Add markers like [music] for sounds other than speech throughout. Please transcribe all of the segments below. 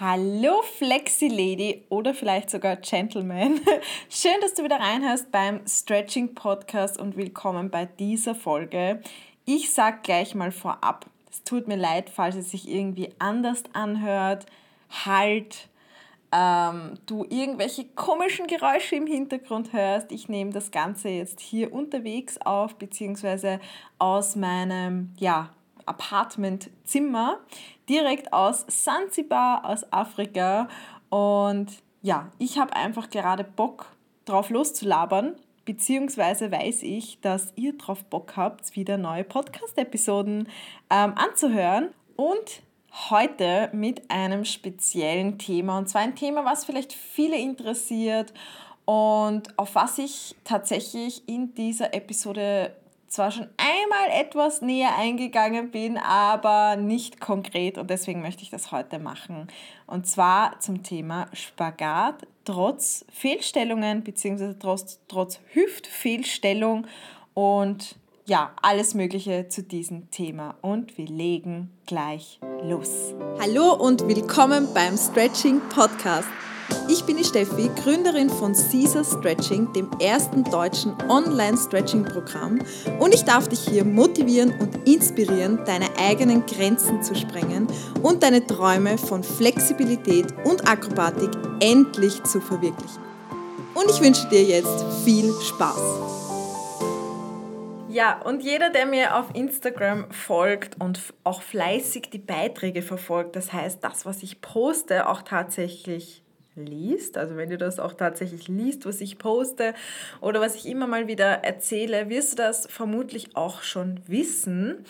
Hallo Flexi Lady oder vielleicht sogar Gentleman. [laughs] Schön, dass du wieder reinhörst beim Stretching Podcast und willkommen bei dieser Folge. Ich sag gleich mal vorab, es tut mir leid, falls es sich irgendwie anders anhört, halt, ähm, du irgendwelche komischen Geräusche im Hintergrund hörst. Ich nehme das Ganze jetzt hier unterwegs auf, beziehungsweise aus meinem, ja, Apartmentzimmer direkt aus Sansibar, aus Afrika. Und ja, ich habe einfach gerade Bock drauf loszulabern, beziehungsweise weiß ich, dass ihr drauf Bock habt, wieder neue Podcast-Episoden ähm, anzuhören. Und heute mit einem speziellen Thema. Und zwar ein Thema, was vielleicht viele interessiert und auf was ich tatsächlich in dieser Episode zwar schon einmal etwas näher eingegangen bin, aber nicht konkret und deswegen möchte ich das heute machen. Und zwar zum Thema Spagat trotz Fehlstellungen bzw. Trotz, trotz Hüftfehlstellung und ja, alles Mögliche zu diesem Thema. Und wir legen gleich los. Hallo und willkommen beim Stretching Podcast. Ich bin die Steffi, Gründerin von Caesar Stretching, dem ersten deutschen Online-Stretching-Programm und ich darf dich hier motivieren und inspirieren, deine eigenen Grenzen zu sprengen und deine Träume von Flexibilität und Akrobatik endlich zu verwirklichen. Und ich wünsche dir jetzt viel Spaß. Ja, und jeder, der mir auf Instagram folgt und auch fleißig die Beiträge verfolgt, das heißt, das, was ich poste, auch tatsächlich liest, also wenn du das auch tatsächlich liest, was ich poste oder was ich immer mal wieder erzähle, wirst du das vermutlich auch schon wissen,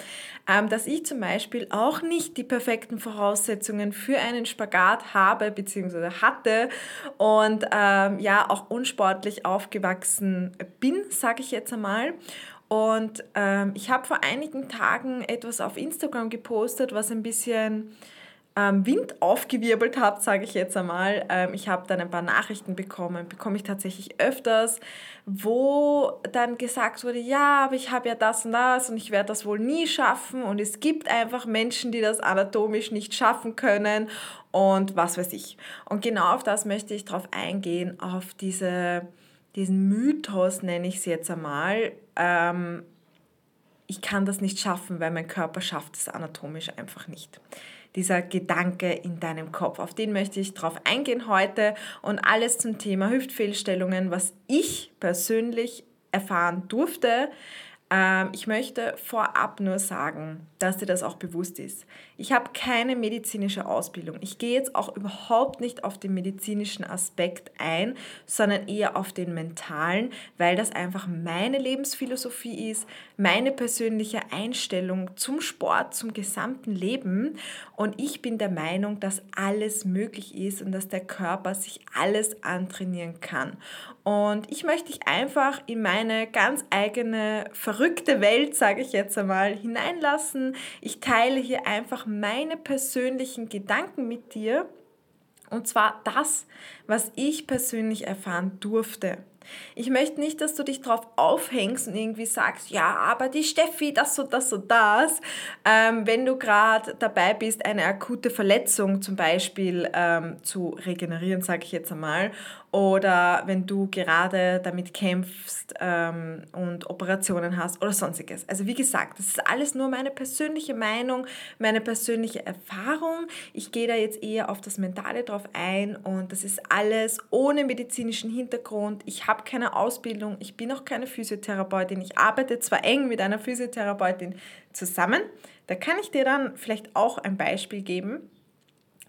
ähm, dass ich zum Beispiel auch nicht die perfekten Voraussetzungen für einen Spagat habe bzw. hatte und ähm, ja auch unsportlich aufgewachsen bin, sage ich jetzt einmal. Und ähm, ich habe vor einigen Tagen etwas auf Instagram gepostet, was ein bisschen ähm, Wind aufgewirbelt habt, sage ich jetzt einmal. Ähm, ich habe dann ein paar Nachrichten bekommen, bekomme ich tatsächlich öfters, wo dann gesagt wurde, ja, aber ich habe ja das und das und ich werde das wohl nie schaffen und es gibt einfach Menschen, die das anatomisch nicht schaffen können und was weiß ich. Und genau auf das möchte ich drauf eingehen, auf diese, diesen Mythos nenne ich es jetzt einmal. Ähm, ich kann das nicht schaffen, weil mein Körper schafft es anatomisch einfach nicht dieser Gedanke in deinem Kopf. Auf den möchte ich drauf eingehen heute und alles zum Thema Hüftfehlstellungen, was ich persönlich erfahren durfte, ähm, ich möchte vorab nur sagen, dass dir das auch bewusst ist. Ich habe keine medizinische Ausbildung. Ich gehe jetzt auch überhaupt nicht auf den medizinischen Aspekt ein, sondern eher auf den mentalen, weil das einfach meine Lebensphilosophie ist, meine persönliche Einstellung zum Sport, zum gesamten Leben. Und ich bin der Meinung, dass alles möglich ist und dass der Körper sich alles antrainieren kann. Und ich möchte dich einfach in meine ganz eigene verrückte Welt, sage ich jetzt einmal, hineinlassen. Ich teile hier einfach meine persönlichen Gedanken mit dir. Und zwar das, was ich persönlich erfahren durfte. Ich möchte nicht, dass du dich darauf aufhängst und irgendwie sagst, ja, aber die Steffi, das und das und das. Ähm, wenn du gerade dabei bist, eine akute Verletzung zum Beispiel ähm, zu regenerieren, sage ich jetzt einmal, oder wenn du gerade damit kämpfst ähm, und Operationen hast oder sonstiges. Also wie gesagt, das ist alles nur meine persönliche Meinung, meine persönliche Erfahrung. Ich gehe da jetzt eher auf das Mentale drauf ein und das ist alles ohne medizinischen Hintergrund. Ich habe keine Ausbildung, ich bin auch keine Physiotherapeutin. Ich arbeite zwar eng mit einer Physiotherapeutin zusammen. Da kann ich dir dann vielleicht auch ein Beispiel geben,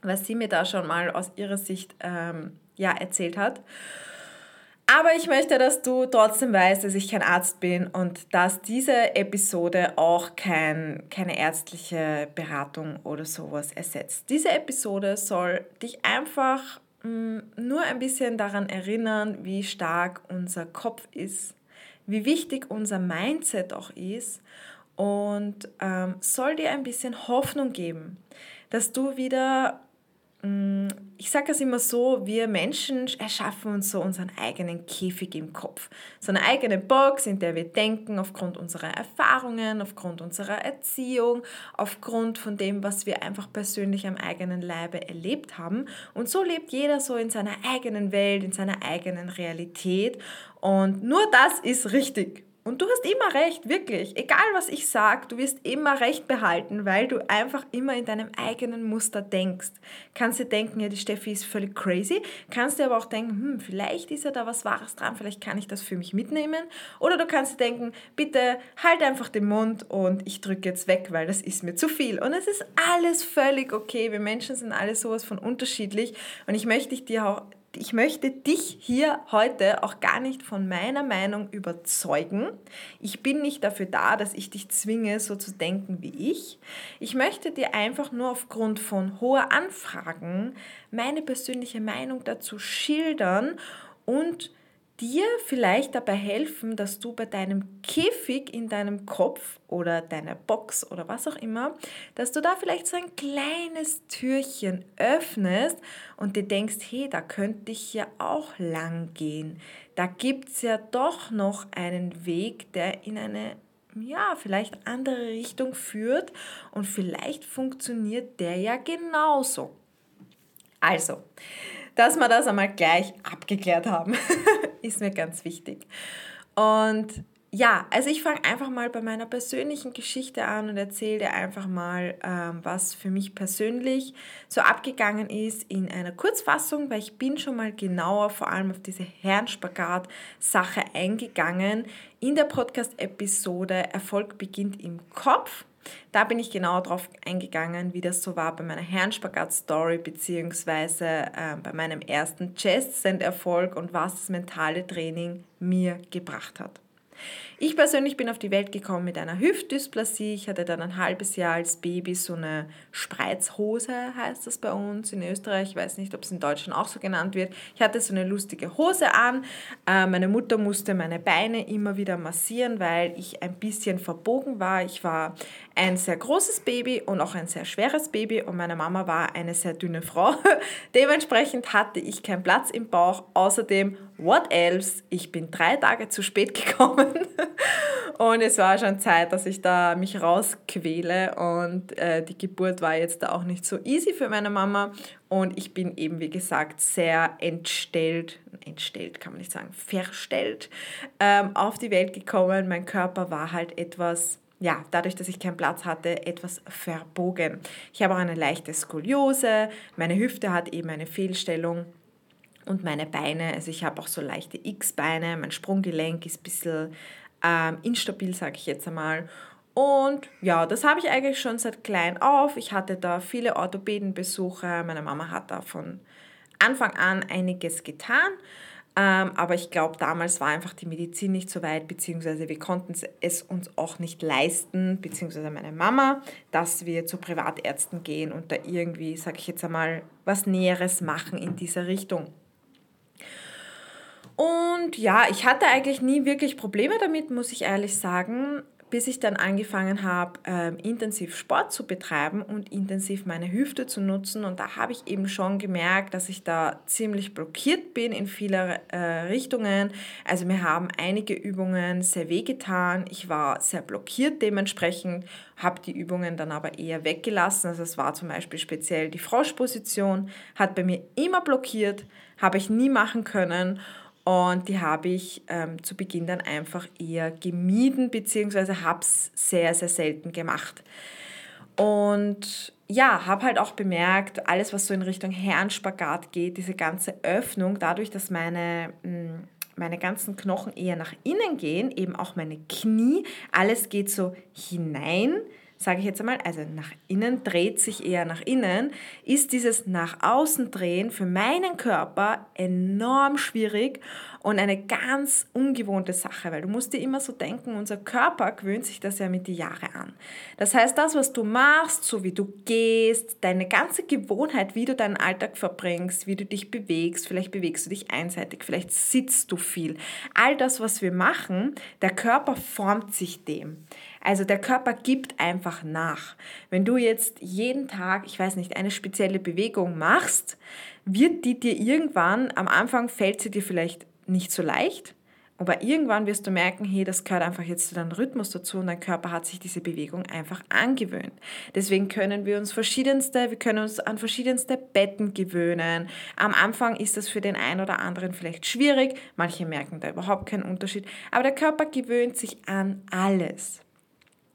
was sie mir da schon mal aus ihrer Sicht ähm, ja, erzählt hat. Aber ich möchte, dass du trotzdem weißt, dass ich kein Arzt bin und dass diese Episode auch kein, keine ärztliche Beratung oder sowas ersetzt. Diese Episode soll dich einfach mh, mm, nur ein bisschen daran erinnern, wie stark unser Kopf ist, wie wichtig unser Mindset auch ist und ähm, soll dir ein bisschen Hoffnung geben, dass du wieder ich sage es immer so, wir Menschen erschaffen uns so unseren eigenen Käfig im Kopf. So eine eigene Box, in der wir denken, aufgrund unserer Erfahrungen, aufgrund unserer Erziehung, aufgrund von dem, was wir einfach persönlich am eigenen Leibe erlebt haben. Und so lebt jeder so in seiner eigenen Welt, in seiner eigenen Realität. Und nur das ist richtig. Und du hast immer recht, wirklich. Egal was ich sage, du wirst immer recht behalten, weil du einfach immer in deinem eigenen Muster denkst. Kannst dir denken, ja, die Steffi ist völlig crazy. Kannst dir aber auch denken, hm, vielleicht ist ja da was Wahres dran, vielleicht kann ich das für mich mitnehmen. Oder du kannst denken, bitte halt einfach den Mund und ich drücke jetzt weg, weil das ist mir zu viel. Und es ist alles völlig okay. Wir Menschen sind alle sowas von unterschiedlich. Und ich möchte dir auch ich möchte dich hier heute auch gar nicht von meiner Meinung überzeugen. Ich bin nicht dafür da, dass ich dich zwinge, so zu denken wie ich. Ich möchte dir einfach nur aufgrund von hoher Anfragen meine persönliche Meinung dazu schildern und dir vielleicht dabei helfen, dass du bei deinem Käfig in deinem Kopf oder deiner Box oder was auch immer, dass du da vielleicht so ein kleines Türchen öffnest und dir denkst, hey, da könnte ich ja auch lang gehen. Da gibt es ja doch noch einen Weg, der in eine ja, vielleicht andere Richtung führt und vielleicht funktioniert der ja genauso. Also, dass wir das einmal gleich abgeklärt haben, [laughs] ist mir ganz wichtig. Und ja, also ich fange einfach mal bei meiner persönlichen Geschichte an und erzähle dir einfach mal, ähm, was für mich persönlich so abgegangen ist in einer Kurzfassung, weil ich bin schon mal genauer vor allem auf diese Herrenspagat-Sache eingegangen in der Podcast-Episode Erfolg beginnt im Kopf. Da bin ich genauer drauf eingegangen, wie das so war bei meiner Herrenspagat-Story beziehungsweise äh, bei meinem ersten Chest-Send-Erfolg und was das mentale Training mir gebracht hat. Ich persönlich bin auf die Welt gekommen mit einer Hüftdysplasie. Ich hatte dann ein halbes Jahr als Baby so eine Spreizhose, heißt das bei uns in Österreich. Ich weiß nicht, ob es in Deutschland auch so genannt wird. Ich hatte so eine lustige Hose an. Äh, meine Mutter musste meine Beine immer wieder massieren, weil ich ein bisschen verbogen war. Ich war ein sehr großes Baby und auch ein sehr schweres Baby und meine Mama war eine sehr dünne Frau. [laughs] Dementsprechend hatte ich keinen Platz im Bauch. Außerdem, what else? Ich bin drei Tage zu spät gekommen [laughs] und es war schon Zeit, dass ich da mich rausquäle. Und äh, die Geburt war jetzt auch nicht so easy für meine Mama. Und ich bin eben, wie gesagt, sehr entstellt, entstellt kann man nicht sagen, verstellt ähm, auf die Welt gekommen. Mein Körper war halt etwas ja, dadurch, dass ich keinen Platz hatte, etwas verbogen. Ich habe auch eine leichte Skoliose, meine Hüfte hat eben eine Fehlstellung. Und meine Beine, also ich habe auch so leichte X-Beine, mein Sprunggelenk ist ein bisschen ähm, instabil, sage ich jetzt einmal. Und ja, das habe ich eigentlich schon seit klein auf. Ich hatte da viele Orthopädenbesuche. Meine Mama hat da von Anfang an einiges getan. Ähm, aber ich glaube, damals war einfach die Medizin nicht so weit, beziehungsweise wir konnten es uns auch nicht leisten, beziehungsweise meine Mama, dass wir zu Privatärzten gehen und da irgendwie, sage ich jetzt einmal, was Näheres machen in dieser Richtung. Und ja, ich hatte eigentlich nie wirklich Probleme damit, muss ich ehrlich sagen, bis ich dann angefangen habe, ähm, intensiv Sport zu betreiben und intensiv meine Hüfte zu nutzen. Und da habe ich eben schon gemerkt, dass ich da ziemlich blockiert bin in viele äh, Richtungen. Also mir haben einige Übungen sehr wehgetan. Ich war sehr blockiert dementsprechend, habe die Übungen dann aber eher weggelassen. Also es war zum Beispiel speziell die Froschposition, hat bei mir immer blockiert, habe ich nie machen können. Und die habe ich ähm, zu Beginn dann einfach eher gemieden, beziehungsweise habe es sehr, sehr selten gemacht. Und ja, habe halt auch bemerkt, alles, was so in Richtung Herrenspagat geht, diese ganze Öffnung, dadurch, dass meine, hm, meine ganzen Knochen eher nach innen gehen, eben auch meine Knie, alles geht so hinein sage ich jetzt einmal, also nach innen dreht sich eher nach innen, ist dieses nach außen drehen für meinen Körper enorm schwierig und eine ganz ungewohnte Sache, weil du musst dir immer so denken, unser Körper gewöhnt sich das ja mit den Jahren an. Das heißt, das, was du machst, so wie du gehst, deine ganze Gewohnheit, wie du deinen Alltag verbringst, wie du dich bewegst, vielleicht bewegst du dich einseitig, vielleicht sitzt du viel. All das, was wir machen, der Körper formt sich dem. Also der Körper gibt einfach nach. Wenn du jetzt jeden Tag, ich weiß nicht, eine spezielle Bewegung machst, wird die dir irgendwann, am Anfang fällt sie dir vielleicht nicht so leicht, aber irgendwann wirst du merken, hey, das gehört einfach jetzt zu deinem Rhythmus dazu und dein Körper hat sich diese Bewegung einfach angewöhnt. Deswegen können wir uns verschiedenste, wir können uns an verschiedenste Betten gewöhnen. Am Anfang ist das für den einen oder anderen vielleicht schwierig, manche merken da überhaupt keinen Unterschied, aber der Körper gewöhnt sich an alles.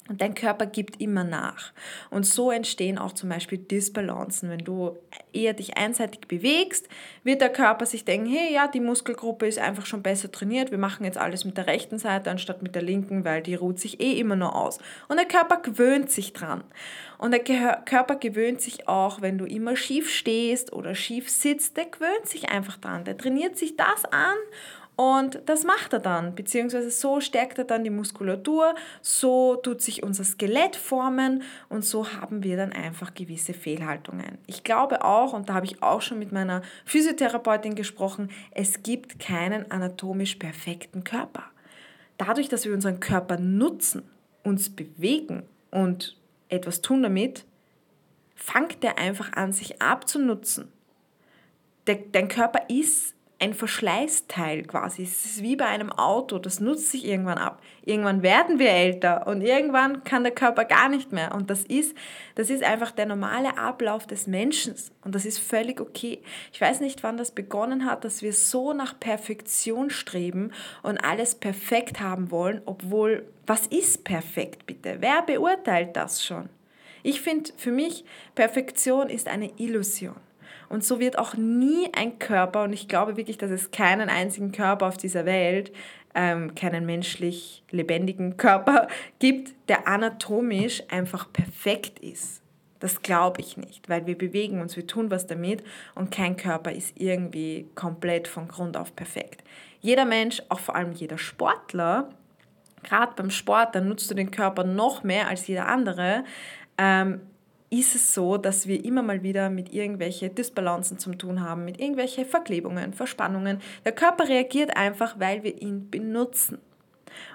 Und dein Körper gibt immer nach. Und so entstehen auch zum Beispiel Disbalancen. Wenn du eher dich einseitig bewegst, wird der Körper sich denken, hey, ja, die Muskelgruppe ist einfach schon besser trainiert. Wir machen jetzt alles mit der rechten Seite anstatt mit der linken, weil die ruht sich eh immer nur aus. Und der Körper gewöhnt sich dran. Und der Körper gewöhnt sich auch, wenn du immer schief stehst oder schief sitzt, der gewöhnt sich einfach dran. Der trainiert sich das an und das macht er dann, beziehungsweise so stärkt er dann die Muskulatur, so tut sich unser Skelett formen und so haben wir dann einfach gewisse Fehlhaltungen. Ich glaube auch, und da habe ich auch schon mit meiner Physiotherapeutin gesprochen, es gibt keinen anatomisch perfekten Körper. Dadurch, dass wir unseren Körper nutzen, uns bewegen und etwas tun damit, fängt er einfach an, sich abzunutzen. Dein Körper ist ein Verschleißteil quasi. Es ist wie bei einem Auto, das nutzt sich irgendwann ab. Irgendwann werden wir älter und irgendwann kann der Körper gar nicht mehr. Und das ist, das ist einfach der normale Ablauf des Menschen und das ist völlig okay. Ich weiß nicht, wann das begonnen hat, dass wir so nach Perfektion streben und alles perfekt haben wollen, obwohl, was ist perfekt bitte? Wer beurteilt das schon? Ich finde, für mich, Perfektion ist eine Illusion. Und so wird auch nie ein Körper, und ich glaube wirklich, dass es keinen einzigen Körper auf dieser Welt, ähm, keinen menschlich lebendigen Körper [laughs] gibt, der anatomisch einfach perfekt ist. Das glaube ich nicht, weil wir bewegen uns, wir tun was damit und kein Körper ist irgendwie komplett von Grund auf perfekt. Jeder Mensch, auch vor allem jeder Sportler, gerade beim Sport, da nutzt du den Körper noch mehr als jeder andere, ähm, ist es so, dass wir immer mal wieder mit irgendwelchen Disbalancen zu tun haben, mit irgendwelchen Verklebungen, Verspannungen. Der Körper reagiert einfach, weil wir ihn benutzen.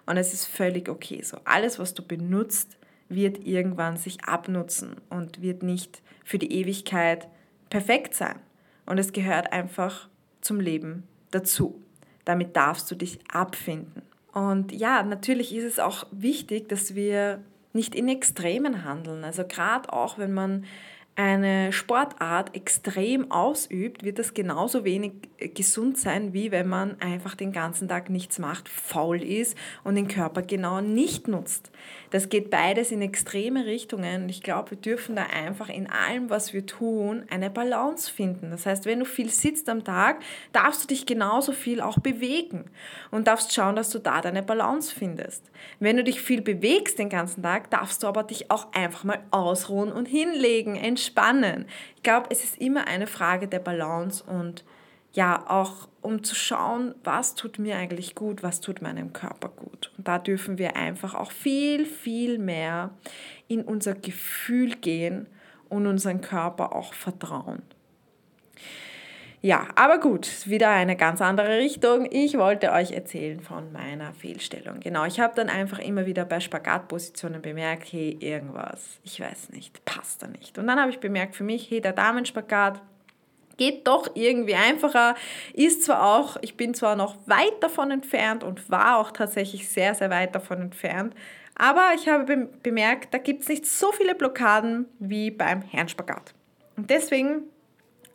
Und es ist völlig okay so. Alles, was du benutzt, wird irgendwann sich abnutzen und wird nicht für die Ewigkeit perfekt sein. Und es gehört einfach zum Leben dazu. Damit darfst du dich abfinden. Und ja, natürlich ist es auch wichtig, dass wir nicht in Extremen handeln. Also gerade auch, wenn man eine Sportart extrem ausübt, wird das genauso wenig äh, gesund sein, wie wenn man einfach den ganzen Tag nichts macht, faul ist und den Körper genau nicht nutzt. Das geht beides in extreme Richtungen. Ich glaube, wir dürfen da einfach in allem, was wir tun, eine Balance finden. Das heißt, wenn du viel sitzt am Tag, darfst du dich genauso viel auch bewegen und darfst schauen, dass du da deine Balance findest. Wenn du dich viel bewegst den ganzen Tag, darfst du aber dich auch einfach mal ausruhen und hinlegen, entspannen. Ich glaube, es ist immer eine Frage der Balance und ja, auch um zu schauen, was tut mir eigentlich gut, was tut meinem Körper gut. Und da dürfen wir einfach auch viel, viel mehr in unser Gefühl gehen und unseren Körper auch vertrauen. Ja, aber gut, wieder eine ganz andere Richtung. Ich wollte euch erzählen von meiner Fehlstellung. Genau, ich habe dann einfach immer wieder bei Spagatpositionen bemerkt, hey, irgendwas, ich weiß nicht, passt da nicht. Und dann habe ich bemerkt für mich, hey, der Damenspagat geht doch irgendwie einfacher, ist zwar auch, ich bin zwar noch weit davon entfernt und war auch tatsächlich sehr, sehr weit davon entfernt, aber ich habe bemerkt, da gibt es nicht so viele Blockaden wie beim Herrenspagat. Und deswegen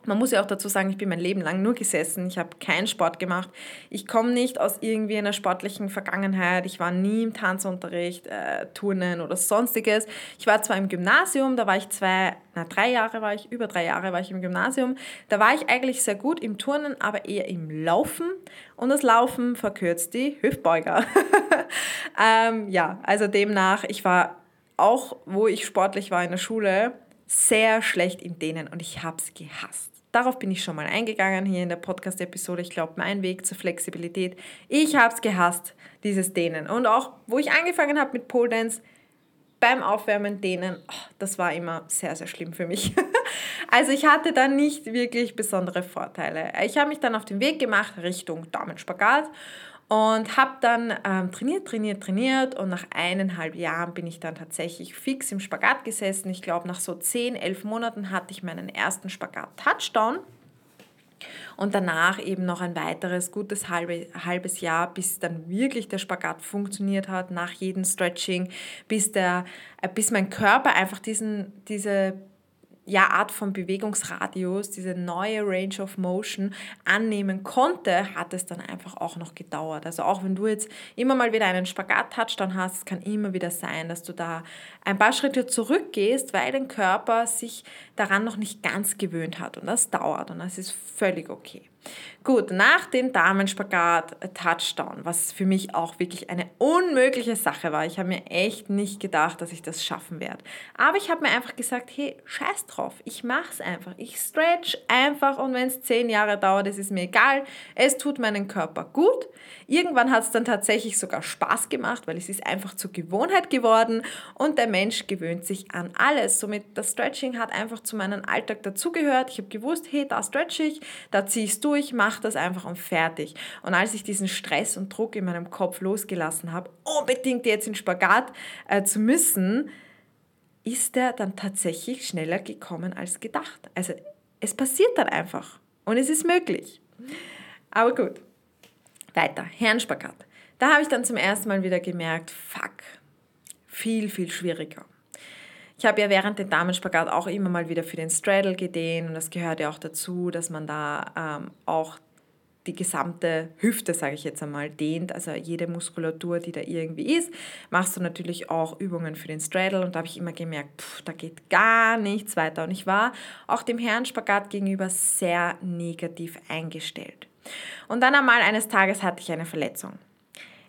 man muss ja auch dazu sagen, ich bin mein Leben lang nur gesessen, ich habe keinen Sport gemacht. Ich komme nicht aus irgendwie einer sportlichen Vergangenheit. Ich war nie im Tanzunterricht, äh, Turnen oder sonstiges. Ich war zwar im Gymnasium, da war ich zwei, na drei Jahre war ich, über drei Jahre war ich im Gymnasium. Da war ich eigentlich sehr gut im Turnen, aber eher im Laufen. Und das Laufen verkürzt die Hüftbeuger. [laughs] ähm, ja, also demnach, ich war auch, wo ich sportlich war in der Schule, sehr schlecht im Dehnen und ich habe es gehasst. Darauf bin ich schon mal eingegangen hier in der Podcast-Episode. Ich glaube, mein Weg zur Flexibilität. Ich habe es gehasst, dieses Dehnen. Und auch, wo ich angefangen habe mit Pole Dance, beim Aufwärmen dehnen, oh, das war immer sehr, sehr schlimm für mich. [laughs] also ich hatte da nicht wirklich besondere Vorteile. Ich habe mich dann auf den Weg gemacht Richtung Damenspagat Und habe dann ähm, trainiert, trainiert, trainiert und nach eineinhalb Jahren bin ich dann tatsächlich fix im Spagat gesessen. Ich glaube, nach so zehn, elf Monaten hatte ich meinen ersten Spagat-Touchdown. Und danach eben noch ein weiteres gutes halbe, halbes Jahr, bis dann wirklich der Spagat funktioniert hat, nach jedem Stretching, bis, der, äh, bis mein Körper einfach diesen, diese ja, Art von Bewegungsradius, diese neue Range of Motion annehmen konnte, hat es dann einfach auch noch gedauert. Also auch wenn du jetzt immer mal wieder einen Spagat-Touchdown hast, kann immer wieder sein, dass du da ein paar Schritte zurückgehst, weil dein Körper sich daran noch nicht ganz gewöhnt hat und das dauert und das ist völlig okay. Gut, nach dem Damenspagat äh, Touchdown, was für mich auch wirklich eine unmögliche Sache war. Ich habe mir echt nicht gedacht, dass ich das schaffen werde. Aber ich habe mir einfach gesagt, hey, scheiß drauf, ich mache es einfach. Ich stretch einfach und wenn es zehn Jahre dauert, ist es mir egal. Es tut meinen Körper gut. Irgendwann hat es dann tatsächlich sogar Spaß gemacht, weil es ist einfach zur Gewohnheit geworden und der Mensch gewöhnt sich an alles. Somit das Stretching hat einfach zu meinem Alltag dazugehört. Ich habe gewusst, hey, da stretch ich, da ziehe ich es durch, mache das einfach und fertig. Und als ich diesen Stress und Druck in meinem Kopf losgelassen habe, unbedingt jetzt in Spagat äh, zu müssen, ist der dann tatsächlich schneller gekommen als gedacht. Also es passiert dann einfach und es ist möglich. Aber gut, weiter, Herrenspagat. Da habe ich dann zum ersten Mal wieder gemerkt, fuck, viel, viel schwieriger. Ich habe ja während dem Damenspagat auch immer mal wieder für den Straddle gedehnt und das gehört ja auch dazu, dass man da ähm, auch die gesamte Hüfte, sage ich jetzt einmal, dehnt, also jede Muskulatur, die da irgendwie ist, machst du natürlich auch Übungen für den Straddle und da habe ich immer gemerkt, pff, da geht gar nichts weiter und ich war auch dem Herrenspagat gegenüber sehr negativ eingestellt. Und dann einmal eines Tages hatte ich eine Verletzung.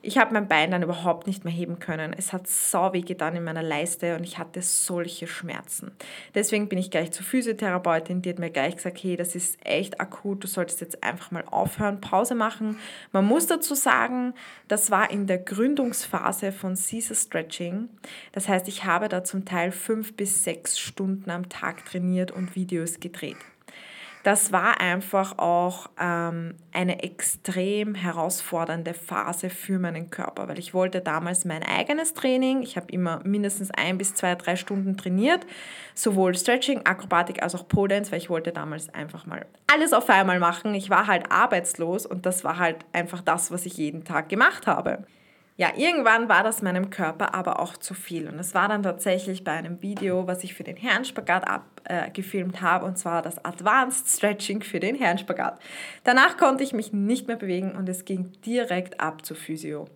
Ich habe mein Bein dann überhaupt nicht mehr heben können. Es hat sau weh getan in meiner Leiste und ich hatte solche Schmerzen. Deswegen bin ich gleich zur Physiotherapeutin, die hat mir gleich gesagt, hey, das ist echt akut, du solltest jetzt einfach mal aufhören, Pause machen. Man muss dazu sagen, das war in der Gründungsphase von Caesar Stretching. Das heißt, ich habe da zum Teil fünf bis sechs Stunden am Tag trainiert und Videos gedreht das war einfach auch ähm, eine extrem herausfordernde Phase für meinen Körper, weil ich wollte damals mein eigenes Training. Ich habe immer mindestens ein bis zwei, drei Stunden trainiert, sowohl Stretching, Akrobatik als auch Pole Dance, weil ich wollte damals einfach mal alles auf einmal machen. Ich war halt arbeitslos und das war halt einfach das, was ich jeden Tag gemacht habe. Ja, irgendwann war das meinem Körper aber auch zu viel. Und es war dann tatsächlich bei einem Video, was ich für den Herrenspagat abgefilmt äh, habe, und zwar das Advanced Stretching für den Herrenspagat. Danach konnte ich mich nicht mehr bewegen und es ging direkt ab zu Physio.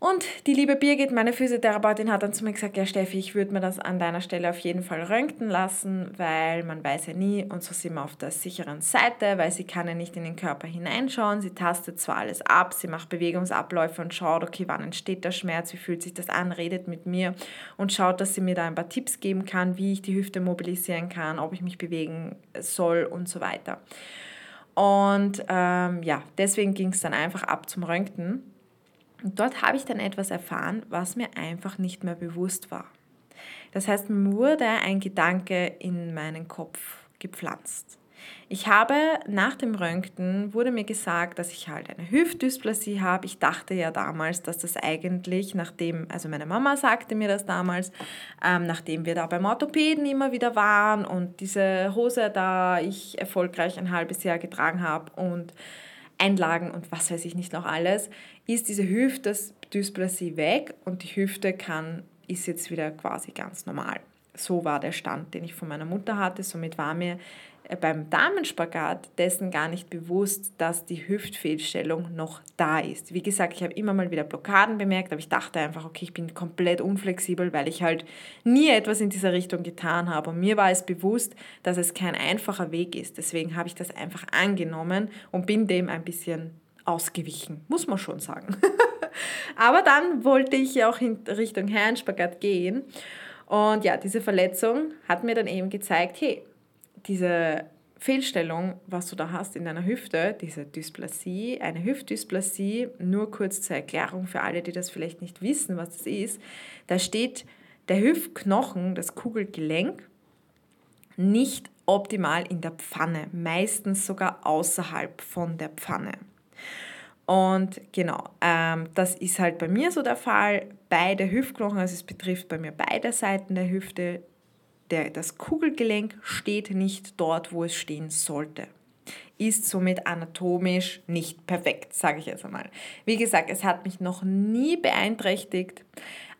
Und die liebe Birgit, meine Physiotherapeutin, hat dann zu mir gesagt, ja Steffi, ich würde mir das an deiner Stelle auf jeden Fall röntgen lassen, weil man weiß ja nie und so sind wir auf der sicheren Seite, weil sie kann ja nicht in den Körper hineinschauen. Sie tastet zwar alles ab, sie macht Bewegungsabläufe und schaut, okay, wann entsteht der Schmerz, wie fühlt sich das an, redet mit mir und schaut, dass sie mir da ein paar Tipps geben kann, wie ich die Hüfte mobilisieren kann, ob ich mich bewegen soll und so weiter. Und ähm, ja, deswegen ging es dann einfach ab zum Röntgen. Und dort habe ich dann etwas erfahren, was mir einfach nicht mehr bewusst war. Das heißt, mir wurde ein Gedanke in meinen Kopf gepflanzt. Ich habe nach dem Röntgen wurde mir gesagt, dass ich halt eine Hüftdysplasie habe. Ich dachte ja damals, dass das eigentlich, nachdem, also meine Mama sagte mir das damals, ähm, nachdem wir da beim Orthopäden immer wieder waren und diese Hose da ich erfolgreich ein halbes Jahr getragen habe und Einlagen und was weiß ich nicht noch alles, ist diese Hüftdysplasie weg und die Hüfte kann, ist jetzt wieder quasi ganz normal. So war der Stand, den ich von meiner Mutter hatte. Somit war mir beim Damenspagat dessen gar nicht bewusst, dass die Hüftfehlstellung noch da ist. Wie gesagt, ich habe immer mal wieder Blockaden bemerkt, aber ich dachte einfach, okay, ich bin komplett unflexibel, weil ich halt nie etwas in dieser Richtung getan habe. Und mir war es bewusst, dass es kein einfacher Weg ist. Deswegen habe ich das einfach angenommen und bin dem ein bisschen ausgewichen, muss man schon sagen. [laughs] aber dann wollte ich auch in Richtung Herrenspagat gehen. Und ja, diese Verletzung hat mir dann eben gezeigt, hey, diese Fehlstellung, was du da hast in deiner Hüfte, diese Dysplasie, eine Hüftdysplasie, nur kurz zur Erklärung für alle, die das vielleicht nicht wissen, was das ist, da steht der Hüftknochen, das Kugelgelenk, nicht optimal in der Pfanne, meistens sogar außerhalb von der Pfanne. Und genau, ähm, das ist halt bei mir so der Fall. Beide Hüftknochen, also es betrifft bei mir beide Seiten der Hüfte. Der, das Kugelgelenk steht nicht dort, wo es stehen sollte ist somit anatomisch nicht perfekt, sage ich jetzt einmal. Wie gesagt, es hat mich noch nie beeinträchtigt,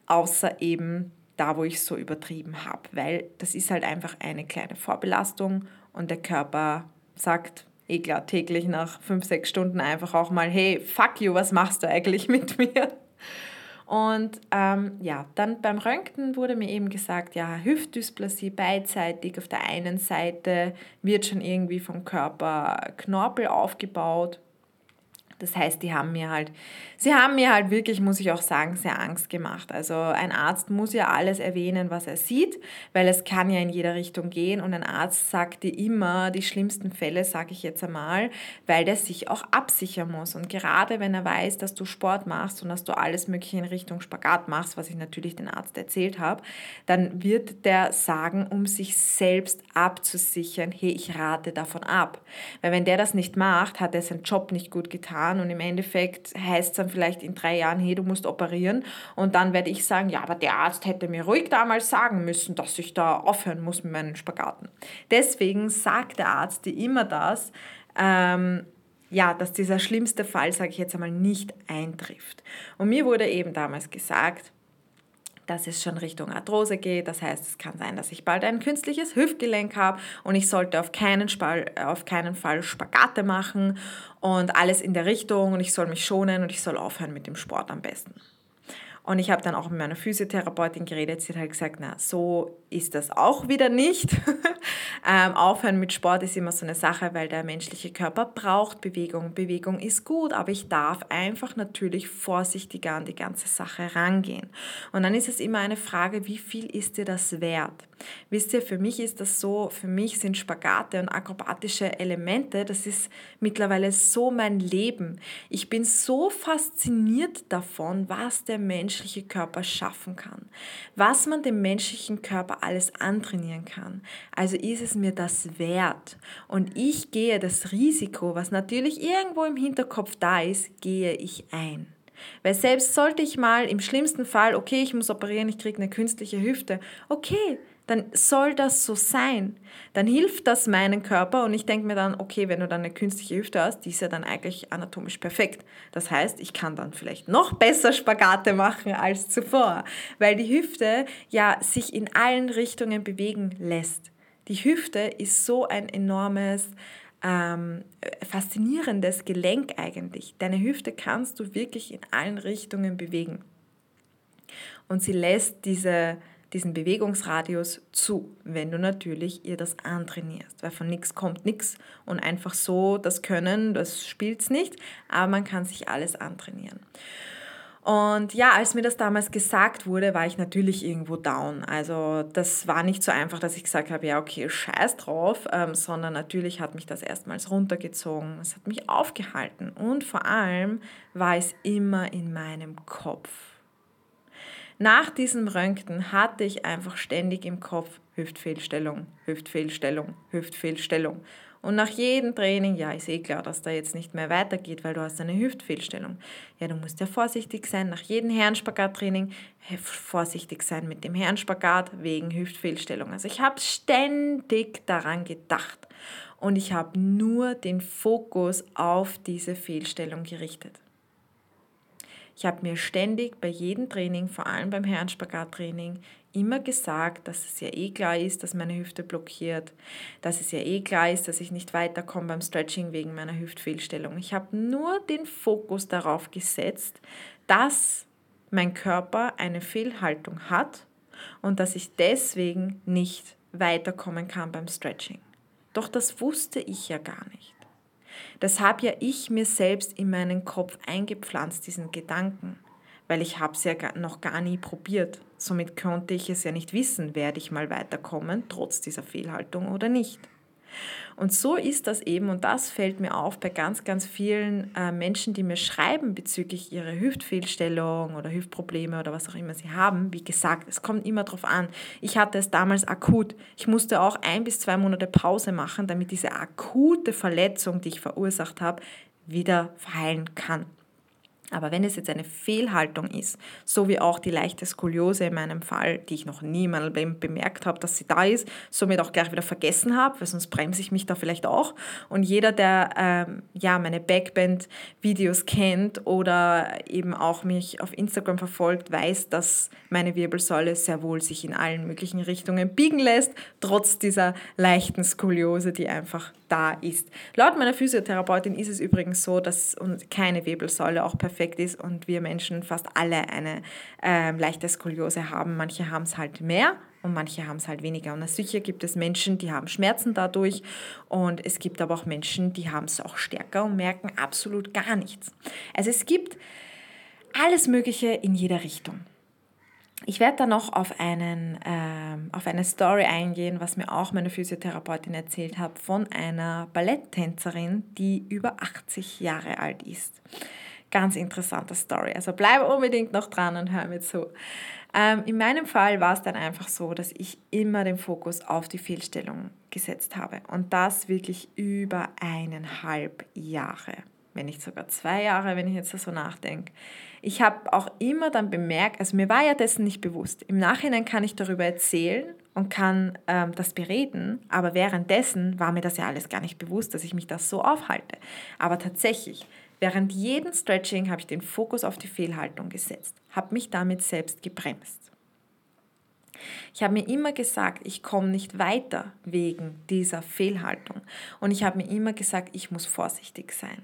außer eben da, wo ich so übertrieben habe, weil das ist halt einfach eine kleine Vorbelastung und der Körper sagt, eh klar, täglich nach fünf, sechs Stunden einfach auch mal, hey, fuck you, was machst du eigentlich mit mir? Und ähm, ja, dann beim Röntgen wurde mir eben gesagt, ja, Hüftdysplasie beidseitig. Auf der einen Seite wird schon irgendwie vom Körper Knorpel aufgebaut das heißt, die haben mir halt, sie haben mir halt wirklich, muss ich auch sagen, sehr Angst gemacht. Also ein Arzt muss ja alles erwähnen, was er sieht, weil es kann ja in jede Richtung gehen und ein Arzt sagt dir immer die schlimmsten Fälle, sage ich jetzt einmal, weil der sich auch absichern muss. Und gerade wenn er weiß, dass du Sport machst und dass du alles Mögliche in Richtung Spagat machst, was ich natürlich den Arzt erzählt habe, dann wird der sagen, um sich selbst abzusichern, hey, ich rate davon ab. Weil wenn der das nicht macht, hat er seinen Job nicht gut getan Jahren und im Endeffekt heißt es dann vielleicht in drei Jahren, hey, du musst operieren und dann werde ich sagen, ja, aber der Arzt hätte mir ruhig damals sagen müssen, dass ich da aufhören muss mit meinen Spagaten. Deswegen sagt der Arzt dir immer das, ähm, ja, dass dieser schlimmste Fall, sage ich jetzt einmal, nicht eintrifft. Und mir wurde eben damals gesagt, dass es schon Richtung Arthrose geht. Das heißt, es kann sein, dass ich bald ein künstliches Hüftgelenk habe und ich sollte auf keinen, Spal auf keinen Fall Spagate machen und alles in der Richtung und ich soll mich schonen und ich soll aufhören mit dem Sport am besten. Und ich habe dann auch mit meiner Physiotherapeutin geredet. Sie hat halt gesagt, na, so ist das auch wieder nicht. [laughs] ähm, aufhören mit Sport ist immer so eine Sache, weil der menschliche Körper braucht Bewegung. Bewegung ist gut, aber ich darf einfach natürlich vorsichtiger an die ganze Sache rangehen. Und dann ist es immer eine Frage, wie viel ist dir das wert? Wisst ihr, für mich ist das so, für mich sind Spagate und akrobatische Elemente, das ist mittlerweile so mein Leben. Ich bin so fasziniert davon, was der menschliche Körper schaffen kann, was man dem menschlichen Körper alles antrainieren kann. Also ist es mir das wert. Und ich gehe das Risiko, was natürlich irgendwo im Hinterkopf da ist, gehe ich ein. Weil selbst sollte ich mal im schlimmsten Fall, okay, ich muss operieren, ich kriege eine künstliche Hüfte, okay, dann soll das so sein. Dann hilft das meinem Körper und ich denke mir dann, okay, wenn du dann eine künstliche Hüfte hast, die ist ja dann eigentlich anatomisch perfekt. Das heißt, ich kann dann vielleicht noch besser Spagate machen als zuvor, weil die Hüfte ja sich in allen Richtungen bewegen lässt. Die Hüfte ist so ein enormes, ähm, faszinierendes Gelenk eigentlich. Deine Hüfte kannst du wirklich in allen Richtungen bewegen. Und sie lässt diese diesen Bewegungsradius zu, wenn du natürlich ihr das antrainierst, weil von nichts kommt nichts und einfach so das Können, das spielt es nicht, aber man kann sich alles antrainieren. Und ja, als mir das damals gesagt wurde, war ich natürlich irgendwo down. Also das war nicht so einfach, dass ich gesagt habe, ja, okay, scheiß drauf, ähm, sondern natürlich hat mich das erstmals runtergezogen. Es hat mich aufgehalten und vor allem war es immer in meinem Kopf. Nach diesem Röntgen hatte ich einfach ständig im Kopf Hüftfehlstellung, Hüftfehlstellung, Hüftfehlstellung. Und nach jedem Training, ja, ist eh klar, dass da jetzt nicht mehr weitergeht, weil du hast eine Hüftfehlstellung. Ja, du musst ja vorsichtig sein, nach jedem Herrenspagat-Training vorsichtig sein mit dem Herrenspagat wegen Hüftfehlstellung. Also ich habe ständig daran gedacht und ich habe nur den Fokus auf diese Fehlstellung gerichtet. Ich habe mir ständig bei jedem Training, vor allem beim Herrenspagat-Training, immer gesagt, dass es ja eh klar ist, dass meine Hüfte blockiert, dass es ja eh klar ist, dass ich nicht weiterkomme beim Stretching wegen meiner Hüftfehlstellung. Ich habe nur den Fokus darauf gesetzt, dass mein Körper eine Fehlhaltung hat und dass ich deswegen nicht weiterkommen kann beim Stretching. Doch das wusste ich ja gar nicht. Das habe ja ich mir selbst in meinen Kopf eingepflanzt, diesen Gedanken, weil ich habe es ja noch gar nie probiert. Somit konnte ich es ja nicht wissen, werde ich mal weiterkommen, trotz dieser Fehlhaltung oder nicht. Und so ist das eben, und das fällt mir auf bei ganz, ganz vielen äh, Menschen, die mir schreiben bezüglich ihrer Hüftfehlstellung oder Hüftprobleme oder was auch immer sie haben. Wie gesagt, es kommt immer darauf an. Ich hatte es damals akut. Ich musste auch ein bis zwei Monate Pause machen, damit diese akute Verletzung, die ich verursacht habe, wieder verheilen kann. Aber wenn es jetzt eine Fehlhaltung ist, so wie auch die leichte Skoliose in meinem Fall, die ich noch nie mal bemerkt habe, dass sie da ist, somit auch gleich wieder vergessen habe, weil sonst bremse ich mich da vielleicht auch. Und jeder, der ähm, ja meine Backband-Videos kennt oder eben auch mich auf Instagram verfolgt, weiß, dass meine Wirbelsäule sehr wohl sich in allen möglichen Richtungen biegen lässt, trotz dieser leichten Skoliose, die einfach da ist. Laut meiner Physiotherapeutin ist es übrigens so, dass keine Wirbelsäule auch perfekt ist und wir Menschen fast alle eine äh, leichte Skoliose haben. Manche haben es halt mehr und manche haben es halt weniger. Und sicher gibt es Menschen, die haben Schmerzen dadurch und es gibt aber auch Menschen, die haben es auch stärker und merken absolut gar nichts. Also es gibt alles Mögliche in jeder Richtung. Ich werde dann noch auf, einen, ähm, auf eine Story eingehen, was mir auch meine Physiotherapeutin erzählt hat, von einer Balletttänzerin, die über 80 Jahre alt ist. Ganz interessante Story. Also bleib unbedingt noch dran und hör mir zu. Ähm, in meinem Fall war es dann einfach so, dass ich immer den Fokus auf die Fehlstellung gesetzt habe. Und das wirklich über eineinhalb Jahre wenn nicht sogar zwei Jahre, wenn ich jetzt so nachdenke. Ich habe auch immer dann bemerkt, also mir war ja dessen nicht bewusst. Im Nachhinein kann ich darüber erzählen und kann ähm, das bereden, aber währenddessen war mir das ja alles gar nicht bewusst, dass ich mich das so aufhalte. Aber tatsächlich, während jedem Stretching habe ich den Fokus auf die Fehlhaltung gesetzt, habe mich damit selbst gebremst. Ich habe mir immer gesagt, ich komme nicht weiter wegen dieser Fehlhaltung. Und ich habe mir immer gesagt, ich muss vorsichtig sein.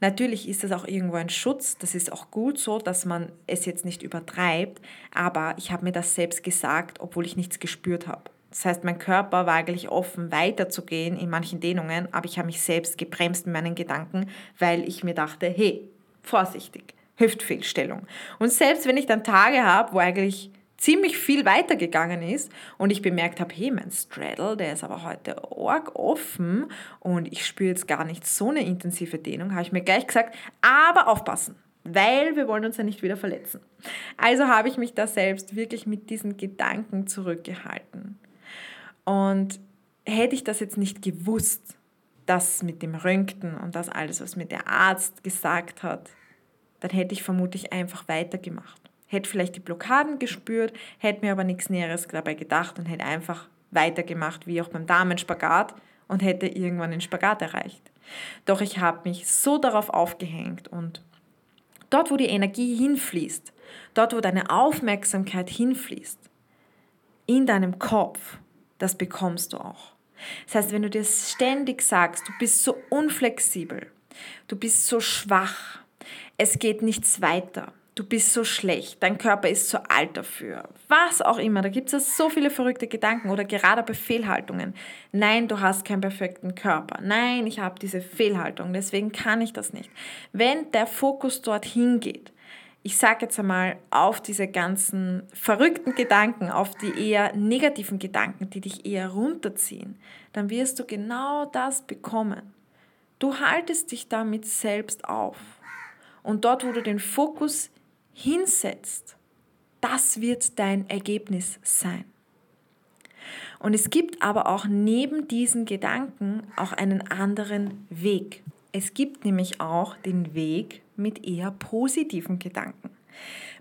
Natürlich ist das auch irgendwo ein Schutz, das ist auch gut so, dass man es jetzt nicht übertreibt, aber ich habe mir das selbst gesagt, obwohl ich nichts gespürt habe. Das heißt, mein Körper war eigentlich offen, weiterzugehen in manchen Dehnungen, aber ich habe mich selbst gebremst in meinen Gedanken, weil ich mir dachte, hey, vorsichtig, Hüftfehlstellung. Und selbst wenn ich dann Tage habe, wo eigentlich ziemlich viel weitergegangen ist und ich bemerkt habe, hey, mein Straddle, der ist aber heute arg offen und ich spüre jetzt gar nicht so eine intensive Dehnung, habe ich mir gleich gesagt, aber aufpassen, weil wir wollen uns ja nicht wieder verletzen. Also habe ich mich da selbst wirklich mit diesen Gedanken zurückgehalten. Und hätte ich das jetzt nicht gewusst, das mit dem Röntgen und das alles, was mir der Arzt gesagt hat, dann hätte ich vermutlich einfach weitergemacht hätte vielleicht die Blockaden gespürt, hätte mir aber nichts Näheres dabei gedacht und hätte einfach weitergemacht, wie auch beim Damenspagat und hätte irgendwann den Spagat erreicht. Doch ich habe mich so darauf aufgehängt und dort, wo die Energie hinfließt, dort, wo deine Aufmerksamkeit hinfließt, in deinem Kopf, das bekommst du auch. Das heißt, wenn du dir ständig sagst, du bist so unflexibel, du bist so schwach, es geht nichts weiter, du bist so schlecht, dein Körper ist so alt dafür, was auch immer. Da gibt es so viele verrückte Gedanken oder gerade bei Fehlhaltungen. Nein, du hast keinen perfekten Körper. Nein, ich habe diese Fehlhaltung, deswegen kann ich das nicht. Wenn der Fokus dorthin geht, ich sage jetzt einmal, auf diese ganzen verrückten Gedanken, auf die eher negativen Gedanken, die dich eher runterziehen, dann wirst du genau das bekommen. Du haltest dich damit selbst auf. Und dort, wo du den Fokus hinsetzt, das wird dein Ergebnis sein. Und es gibt aber auch neben diesen Gedanken auch einen anderen Weg. Es gibt nämlich auch den Weg mit eher positiven Gedanken,